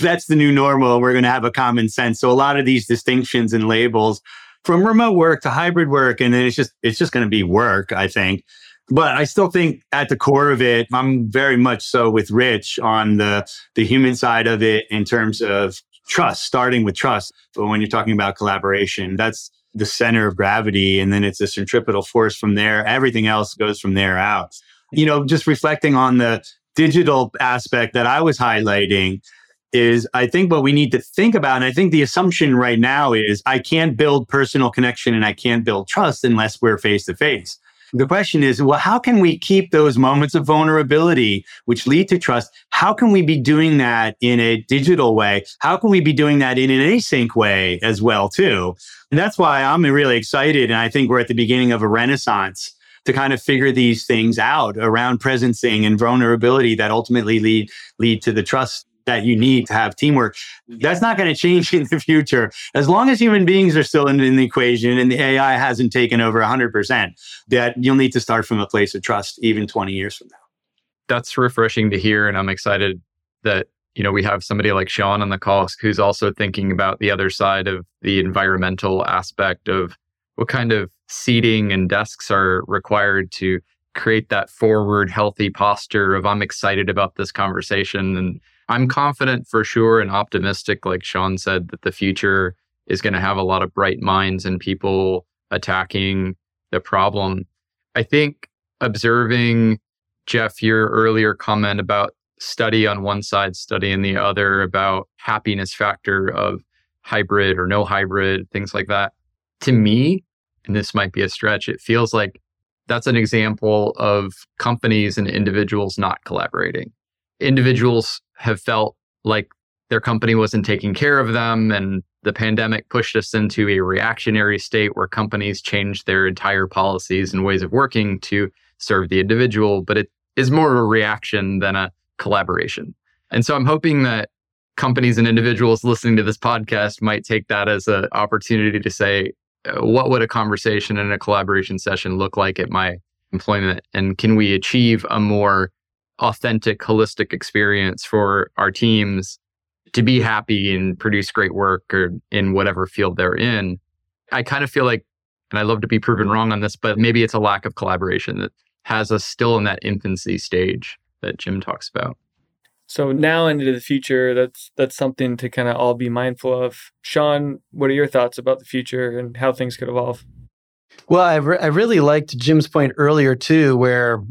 That's the new normal. We're going to have a common sense. So, a lot of these distinctions and labels from remote work to hybrid work, and then it's just it's just going to be work. I think But I still think at the core of it, I'm very much so with Rich on the, the human side of it in terms of trust, starting with trust. But when you're talking about collaboration, that's the center of gravity. And then it's a centripetal force from there. Everything else goes from there out. You know, just reflecting on the digital aspect that I was highlighting, is I think what we need to think about, and I think the assumption right now is I can't build personal connection and I can't build trust unless we're face to face. The question is, well, how can we keep those moments of vulnerability, which lead to trust? How can we be doing that in a digital way? How can we be doing that in an async way as well, too? And that's why I'm really excited. And I think we're at the beginning of a renaissance to kind of figure these things out around presencing and vulnerability that ultimately lead lead to the trust that you need to have teamwork. That's not going to change in the future. As long as human beings are still in, in the equation and the AI hasn't taken over 100%, that you'll need to start from a place of trust even 20 years from now. That's refreshing to hear. And I'm excited that, you know, we have somebody like Sean on the call who's also thinking about the other side of the environmental aspect of what kind of seating and desks are required to create that forward healthy posture of I'm excited about this conversation and I'm confident for sure and optimistic, like Sean said, that the future is going to have a lot of bright minds and people attacking the problem. I think observing Jeff, your earlier comment about study on one side, study on the other, about happiness factor of hybrid or no hybrid, things like that. To me, and this might be a stretch, it feels like that's an example of companies and individuals not collaborating. Individuals have felt like their company wasn't taking care of them and the pandemic pushed us into a reactionary state where companies changed their entire policies and ways of working to serve the individual but it is more of a reaction than a collaboration. And so i'm hoping that companies and individuals listening to this podcast might take that as an opportunity to say uh, what would a conversation and a collaboration session look like at my employment? And can we achieve a more authentic, holistic experience for our teams to be happy and produce great work or in whatever field they're in. I kind of feel like, and I love to be proven wrong on this, but maybe it's a lack of collaboration that has us still in that infancy stage that Jim talks about. So now into the future, that's that's something to kind of all be mindful of. Sean, what are your thoughts about the future and how things could evolve? Well, I, re- I really liked Jim's point earlier too, where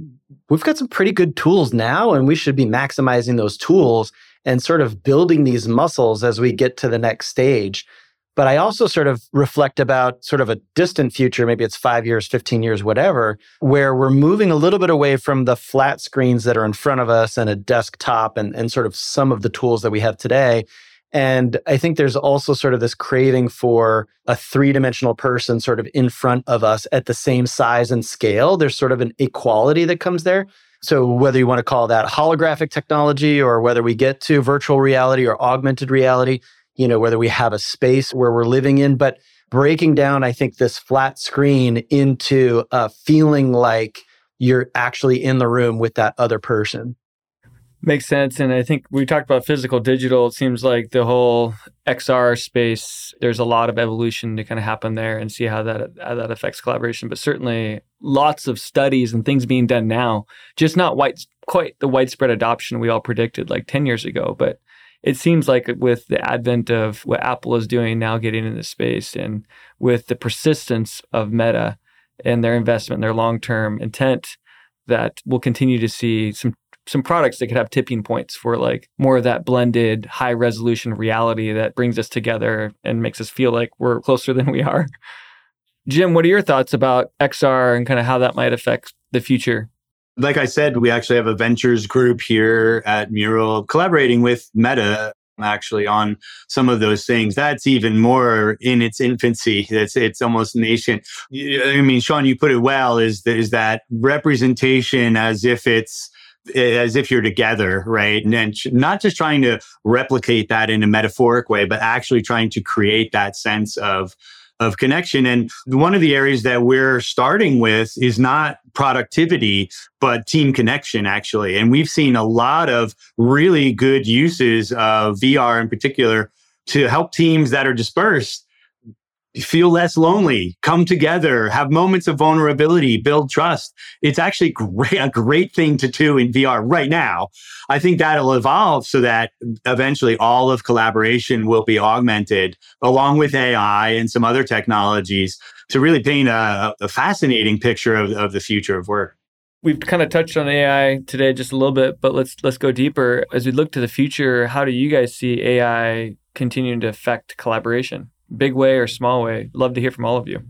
we've got some pretty good tools now, and we should be maximizing those tools and sort of building these muscles as we get to the next stage. But I also sort of reflect about sort of a distant future, maybe it's five years, 15 years, whatever, where we're moving a little bit away from the flat screens that are in front of us and a desktop and, and sort of some of the tools that we have today. And I think there's also sort of this craving for a three dimensional person sort of in front of us at the same size and scale. There's sort of an equality that comes there. So, whether you want to call that holographic technology or whether we get to virtual reality or augmented reality, you know, whether we have a space where we're living in, but breaking down, I think, this flat screen into a feeling like you're actually in the room with that other person. Makes sense. And I think we talked about physical digital. It seems like the whole XR space, there's a lot of evolution to kind of happen there and see how that how that affects collaboration. But certainly lots of studies and things being done now, just not white, quite the widespread adoption we all predicted like 10 years ago. But it seems like with the advent of what Apple is doing now, getting into space, and with the persistence of Meta and their investment and their long term intent, that we'll continue to see some some products that could have tipping points for like more of that blended high resolution reality that brings us together and makes us feel like we're closer than we are. Jim, what are your thoughts about XR and kind of how that might affect the future? Like I said, we actually have a ventures group here at Mural collaborating with Meta actually on some of those things. That's even more in its infancy. It's it's almost nascent. I mean, Sean, you put it well. Is is that representation as if it's as if you're together, right? And then not just trying to replicate that in a metaphoric way, but actually trying to create that sense of of connection. And one of the areas that we're starting with is not productivity, but team connection, actually. And we've seen a lot of really good uses of VR in particular to help teams that are dispersed feel less lonely, come together, have moments of vulnerability, build trust. It's actually great, a great thing to do in VR right now. I think that'll evolve so that eventually all of collaboration will be augmented along with AI and some other technologies to really paint a, a fascinating picture of, of the future of work. We've kind of touched on AI today just a little bit, but let's let's go deeper. As we look to the future, how do you guys see AI continuing to affect collaboration? Big way or small way? Love to hear from all of you.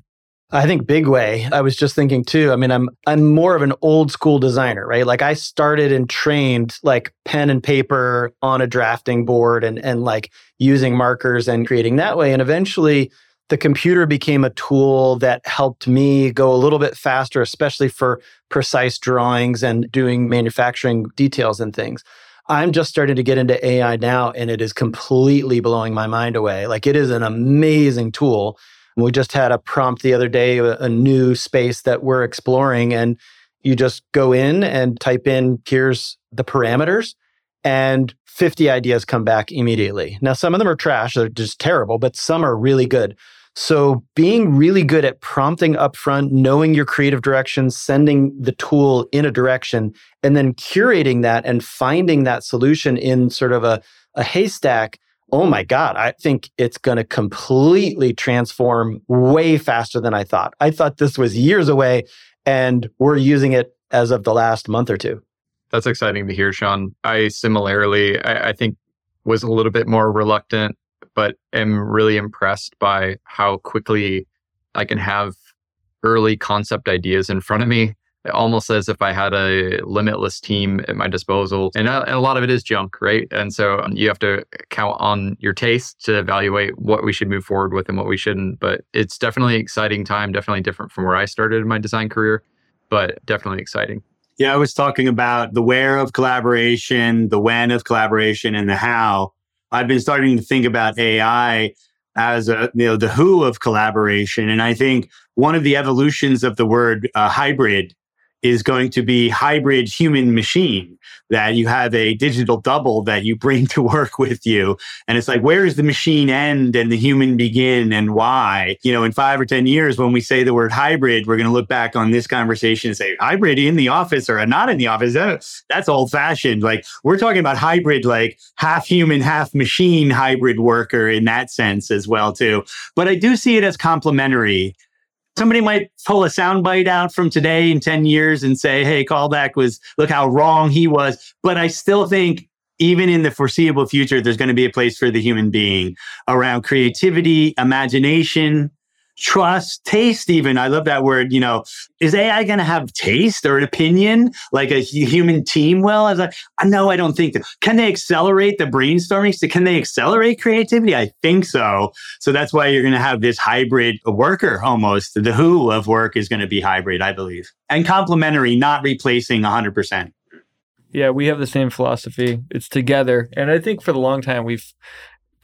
I think big way. I was just thinking too. I mean, I'm I'm more of an old school designer, right? Like I started and trained like pen and paper on a drafting board and and like using markers and creating that way. And eventually the computer became a tool that helped me go a little bit faster, especially for precise drawings and doing manufacturing details and things. I'm just starting to get into AI now, and it is completely blowing my mind away. Like, it is an amazing tool. We just had a prompt the other day, a, a new space that we're exploring, and you just go in and type in, here's the parameters, and 50 ideas come back immediately. Now, some of them are trash, they're just terrible, but some are really good. So, being really good at prompting upfront, knowing your creative direction, sending the tool in a direction, and then curating that and finding that solution in sort of a, a haystack. Oh my God, I think it's going to completely transform way faster than I thought. I thought this was years away, and we're using it as of the last month or two. That's exciting to hear, Sean. I similarly, I, I think, was a little bit more reluctant but am really impressed by how quickly I can have early concept ideas in front of me almost as if I had a limitless team at my disposal. And a, a, lot of it is junk, right? And so um, you have to count on your taste to evaluate what we should move forward with and what we shouldn't. But it's definitely exciting time, definitely different from where I started in my design career, but definitely exciting. Yeah, I was talking about the where of collaboration, the when of collaboration, and the how. I've been starting to think about AI as a, you know, the who of collaboration. And I think one of the evolutions of the word uh, hybrid is going to be hybrid human machine that you have a digital double that you bring to work with you. And it's like where does the machine end and the human begin and why? You know in 5 or 10 years when we say the word hybrid we're going to look back on this conversation and say hybrid in the office or not in the office? That's, that's old fashioned like we're talking about hybrid like half human half machine hybrid worker in that sense as well too. But i do see it as complementary somebody might pull a soundbite out from today in 10 years and say, hey, Kalbach was, look how wrong he was. But I still think even in the foreseeable future, there's going to be a place for the human being around creativity, imagination, trust, taste, even. I love that word. You know, is AI going to have taste or an opinion like a human team will? I was like, uh, no, I don't think that. Can they accelerate the brainstorming? Can they accelerate creativity? I think so. So that's why you're going to have this hybrid worker almost. The who of work is going to be hybrid, I believe, and complementary, not replacing 100%. Yeah, we have the same philosophy. It's together. And I think for the long time, we've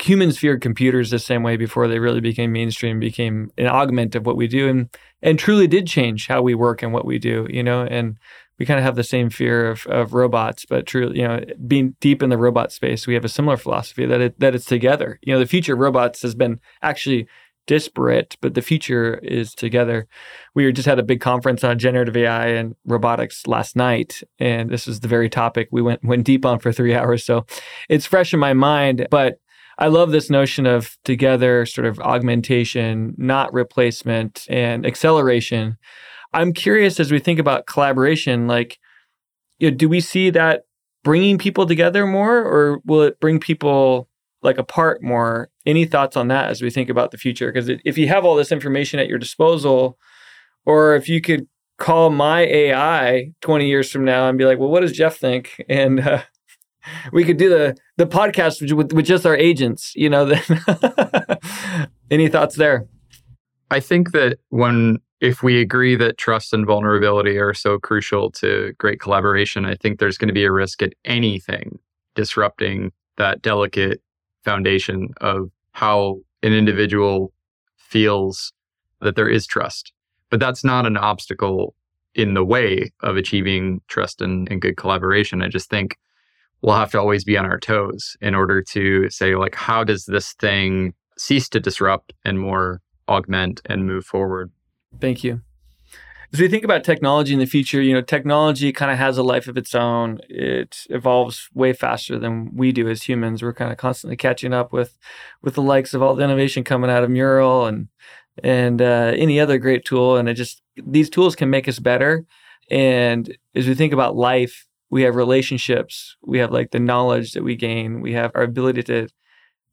humans feared computers the same way before they really became mainstream, became an augment of what we do, and and truly did change how we work and what we do. You know, and we kind of have the same fear of, of robots, but truly, you know, being deep in the robot space, we have a similar philosophy that it that it's together. You know, the future of robots has been actually disparate, but the future is together. We just had a big conference on generative AI and robotics last night, and this is the very topic we went went deep on for three hours. So it's fresh in my mind, but I love this notion of together sort of augmentation, not replacement, and acceleration. I'm curious as we think about collaboration, like, you know, do we see that bringing people together more, or will it bring people like apart more? Any thoughts on that as we think about the future? Because if you have all this information at your disposal, or if you could call my AI 20 years from now and be like, well, what does Jeff think? And uh, we could do the the podcast with, with just our agents. You know, any thoughts there? I think that when if we agree that trust and vulnerability are so crucial to great collaboration, I think there's going to be a risk at anything disrupting that delicate foundation of how an individual feels that there is trust. But that's not an obstacle in the way of achieving trust and, and good collaboration. I just think we'll have to always be on our toes in order to say like how does this thing cease to disrupt and more augment and move forward. Thank you. As we think about technology in the future, you know, technology kind of has a life of its own. It evolves way faster than we do as humans. We're kind of constantly catching up with with the likes of all the innovation coming out of Mural and and uh, any other great tool. And it just these tools can make us better. And as we think about life, we have relationships, we have like the knowledge that we gain, we have our ability to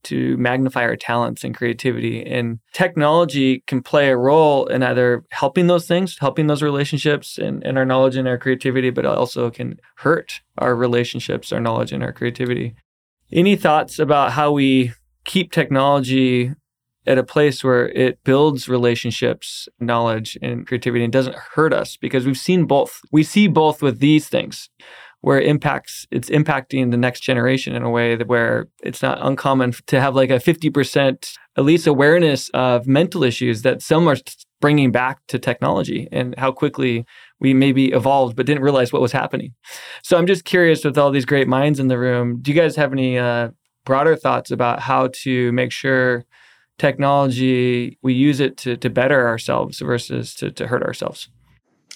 to magnify our talents and creativity. And technology can play a role in either helping those things, helping those relationships and, and our knowledge and our creativity, but also can hurt our relationships, our knowledge and our creativity. Any thoughts about how we keep technology at a place where it builds relationships, knowledge, and creativity and doesn't hurt us? Because we've seen both. We see both with these things where it impacts it's impacting the next generation in a way that where it's not uncommon to have like a 50% at least awareness of mental issues that some are bringing back to technology and how quickly we maybe evolved but didn't realize what was happening. So i'm just curious with all these great minds in the room do you guys have any uh, broader thoughts about how to make sure technology we use it to, to better ourselves versus to, to hurt ourselves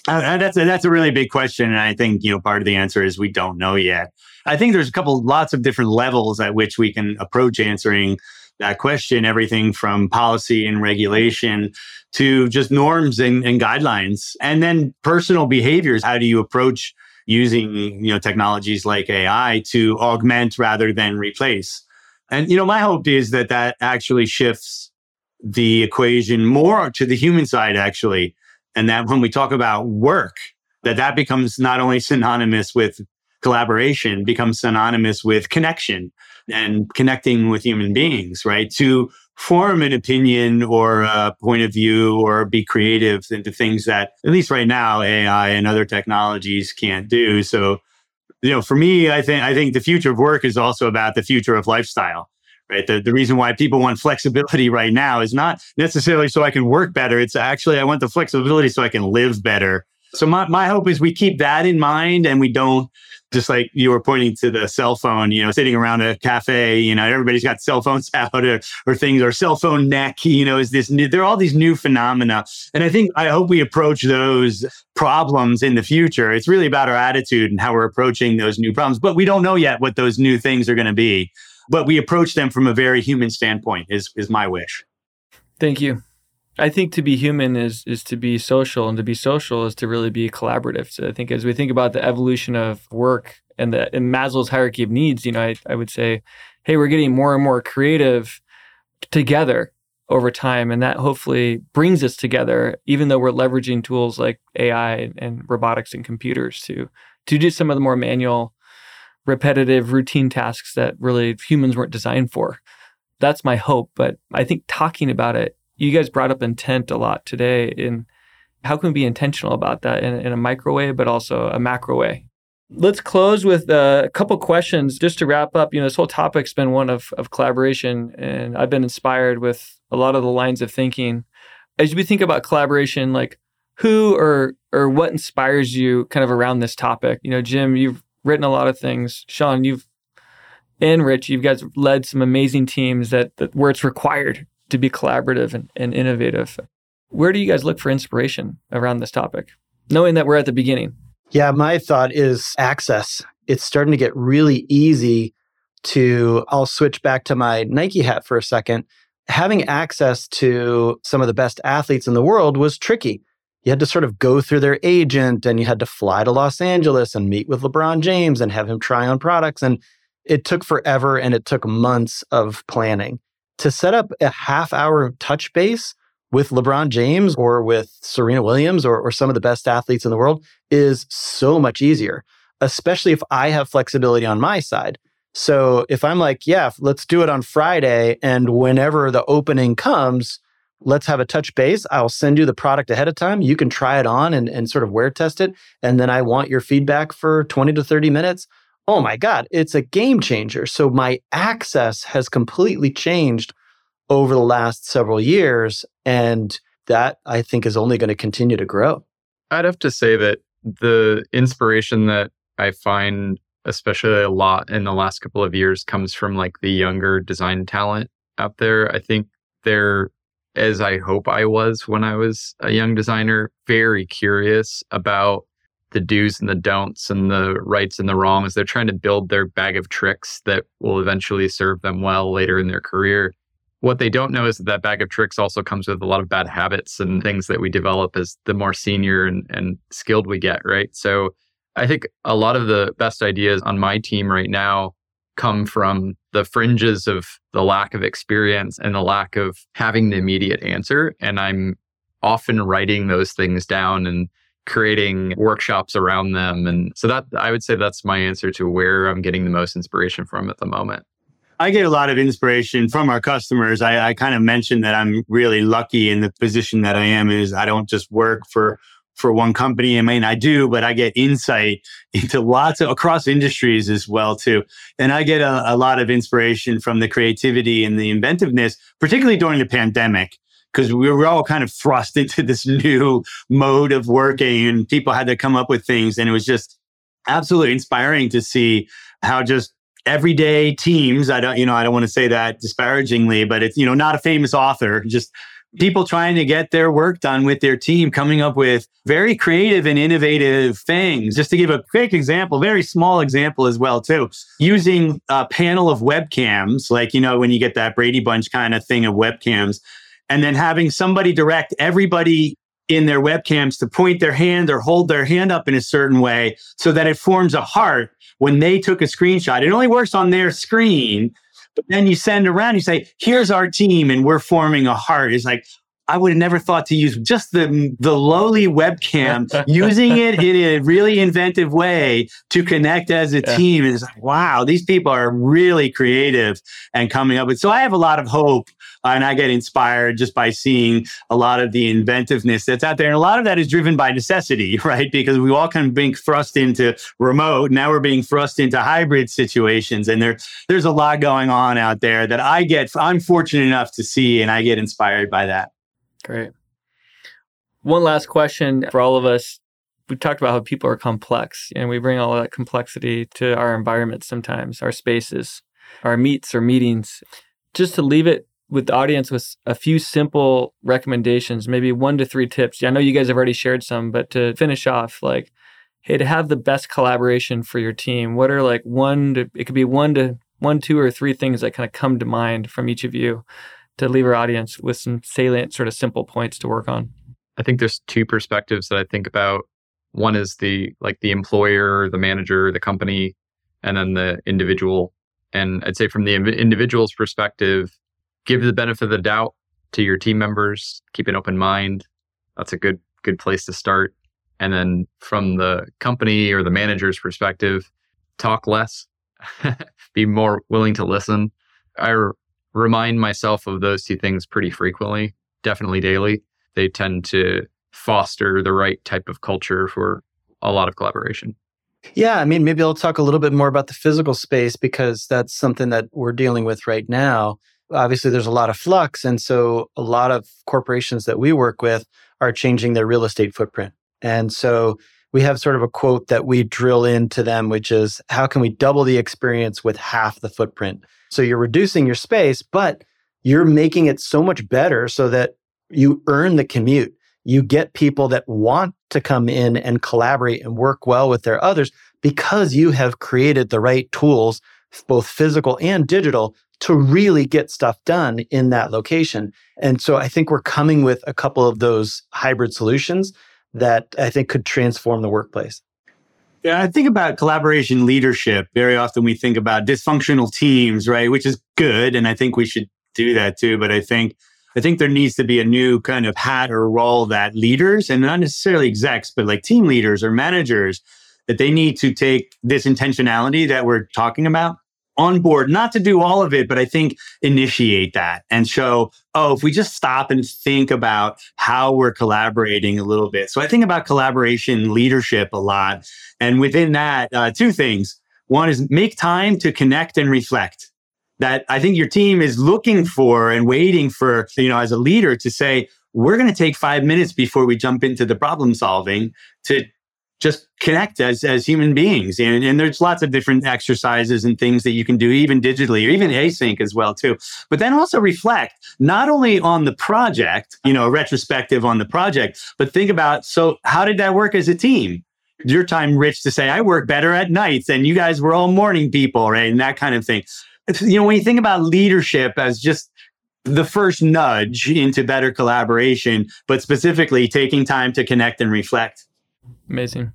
uh, that's a, that's a really big question, and I think you know part of the answer is we don't know yet. I think there's a couple, lots of different levels at which we can approach answering that question. Everything from policy and regulation to just norms and, and guidelines, and then personal behaviors. How do you approach using you know technologies like AI to augment rather than replace? And you know, my hope is that that actually shifts the equation more to the human side, actually and that when we talk about work, that that becomes not only synonymous with collaboration, becomes synonymous with connection and connecting with human beings, right? To form an opinion or a point of view or be creative into things that, at least right now, AI and other technologies can't do. So, you know, for me, I think I think the future of work is also about the future of lifestyle right? The, the reason why people want flexibility right now is not necessarily so I can work better. It's actually, I want the flexibility so I can live better. So my, my hope is we keep that in mind and we don't just like you were pointing to the cell phone, you know, sitting around a cafe, you know, everybody's got cell phones out or, or things or cell phone neck, you know, is this new, there are all these new phenomena. And I think, I hope we approach those problems in the future. It's really about our attitude and how we're approaching those new problems, but we don't know yet what those new things are going to be but we approach them from a very human standpoint is is my wish. Thank you. I think to be human is is to be social and to be social is to really be collaborative. So i think as we think about the evolution of work and the and maslow's hierarchy of needs you know I, I would say hey we're getting more and more creative together over time and that hopefully brings us together even though we're leveraging tools like ai and robotics and computers to to do some of the more manual repetitive routine tasks that really humans weren't designed for. That's my hope. But I think talking about it, you guys brought up intent a lot today. In how can we be intentional about that in, in a micro way, but also a macro way? Let's close with a couple questions just to wrap up. You know, this whole topic's been one of, of collaboration, and I've been inspired with a lot of the lines of thinking. As we think about collaboration, like who or or what inspires you kind of around this topic? You know, Jim, you've written a lot of things. Sean, you've and Rich, you guys led some amazing teams that, that where it's required to be collaborative and, and innovative. Where do you guys look for inspiration around this topic, knowing that we're at the beginning? Yeah, my thought is access. It's starting to get really easy to, I'll switch back to my Nike hat for a second. Having access to some of the best athletes in the world was tricky you had to sort of go through their agent and you had to fly to Los Angeles and meet with LeBron James and have him try on products. And it took forever and it took months of planning. To set up a half hour touch base with LeBron James or with Serena Williams or, or some of the best athletes in the world is so much easier, especially if I have flexibility on my side. So if I'm like, yeah, let's do it on Friday, and whenever the opening comes, let's have a touch base. I'll send you the product ahead of time. You can try it on and, and sort of wear test it. And then I want your feedback for 20 to 30 minutes. Oh my God, it's a game changer. So my access has completely changed over the last several years. And that I think is only going to continue to grow. I'd have to say that the inspiration that I find, especially a lot in the last couple of years, comes from like the younger design talent out there. I think they're as I hope I was when I was a young designer, very curious about the do's and the don'ts and the rights and the wrongs. They're trying to build their bag of tricks that will eventually serve them well later in their career. What they don't know is that that bag of tricks also comes with a lot of bad habits and things that we develop as the more senior and, and skilled we get, right? So I think a lot of the best ideas on my team right now come from the fringes of the lack of experience and the lack of having the immediate answer. And I'm often writing those things down and creating workshops around them. And so that I would say that's my answer to where I'm getting the most inspiration from at the moment. I get a lot of inspiration from our customers. I, I kind of mentioned that I'm really lucky in the position that I am is I don't just work for for one company. I mean, I do, but I get insight into lots of across industries as well too. And I get a, a lot of inspiration from the creativity and the inventiveness, particularly during the pandemic, because we were all kind of thrust into this new mode of working and people had to come up with things. And it was just absolutely inspiring to see how just everyday teams, I don't, you know, I don't want to say that disparagingly, but it's, you know, not a famous author, just people trying to get their work done with their team, coming up with very creative and innovative things. Just to give a quick example, very small example as well, too, using a panel of webcams, like, you know, when you get that Brady Bunch kind of thing of webcams, and then having somebody direct everybody in their webcams to point their hand or hold their hand up in a certain way so that it forms a heart when they took a screenshot. It only works on their screen, but then you send around, you say, here's our team and we're forming a heart. It's like, I would have never thought to use just the the lowly webcam, using it in a really inventive way to connect as a yeah. team. And it's like, wow, these people are really creative and coming up with. So I have a lot of hope Uh, and I get inspired just by seeing a lot of the inventiveness that's out there. And a lot of that is driven by necessity, right? Because we all kind of being thrust into remote. Now we're being thrust into hybrid situations. And there, there's a lot going on out there that I get, I'm fortunate enough to see and I get inspired by that. Great. One last question for all of us. We talked about how people are complex and we bring all that complexity to our environment sometimes, our spaces, our meets or meetings. Just to leave it with the audience with a few simple recommendations, maybe one to three tips. I know you guys have already shared some, but to finish off, like, hey, to have the best collaboration for your team, what are like one to, it could be one to one, two, or three things that kind of come to mind from each of you to leave our audience with some salient, sort of simple points to work on? I think there's two perspectives that I think about. One is the like the employer, the manager, the company, and then the individual. And I'd say from the individual's perspective, give the benefit of the doubt to your team members, keep an open mind. That's a good good place to start. And then from the company or the manager's perspective, talk less, be more willing to listen. I r- remind myself of those two things pretty frequently, definitely daily. They tend to foster the right type of culture for a lot of collaboration. Yeah, I mean, maybe I'll talk a little bit more about the physical space because that's something that we're dealing with right now obviously there's a lot of flux. And so a lot of corporations that we work with are changing their real estate footprint. And so we have sort of a quote that we drill into them, which is how can we double the experience with half the footprint? So you're reducing your space, but you're making it so much better so that you earn the commute. You get people that want to come in and collaborate and work well with their others because you have created the right tools, both physical and digital, to really get stuff done in that location. And so I think we're coming with a couple of those hybrid solutions that I think could transform the workplace. Yeah, I think about collaboration leadership. Very often we think about dysfunctional teams, right? Which is good. And I think we should do that too. But I think I think there needs to be a new kind of hat or role that leaders and not necessarily execs, but like team leaders or managers, that they need to take this intentionality that we're talking about on board, not to do all of it, but I think initiate that and show, oh, if we just stop and think about how we're collaborating a little bit. So I think about collaboration leadership a lot. And within that, uh, two things. One is make time to connect and reflect. That I think your team is looking for and waiting for, you know, as a leader to say, we're going to take five minutes before we jump into the problem solving to just connect as as human beings. And, and there's lots of different exercises and things that you can do, even digitally or even async as well too. But then also reflect not only on the project, you know, retrospective on the project, but think about so how did that work as a team? Your time, Rich, to say I work better at nights, and you guys were all morning people, right? And that kind of thing. You know, when you think about leadership as just the first nudge into better collaboration, but specifically taking time to connect and reflect. Amazing.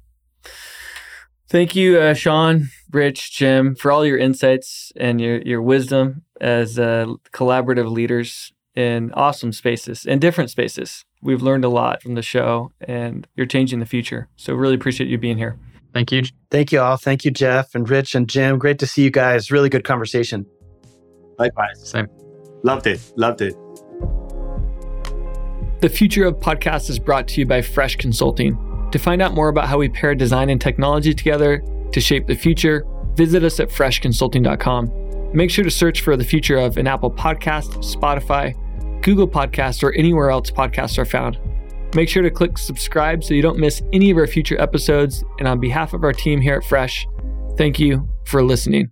Thank you, uh, Sean, Rich, Jim, for all your insights and your, your wisdom as uh, collaborative leaders in awesome spaces and different spaces. We've learned a lot from the show and you're changing the future. So, really appreciate you being here. Thank you. Thank you all. Thank you, Jeff and Rich and Jim. Great to see you guys. Really good conversation. Likewise. Same. Loved it. Loved it. The future of podcasts is brought to you by Fresh Consulting. To find out more about how we pair design and technology together to shape the future, visit us at freshconsulting.com. Make sure to search for the future of an Apple Podcast, Spotify, Google Podcast, or anywhere else podcasts are found. Make sure to click subscribe so you don't miss any of our future episodes. And on behalf of our team here at Fresh, thank you for listening.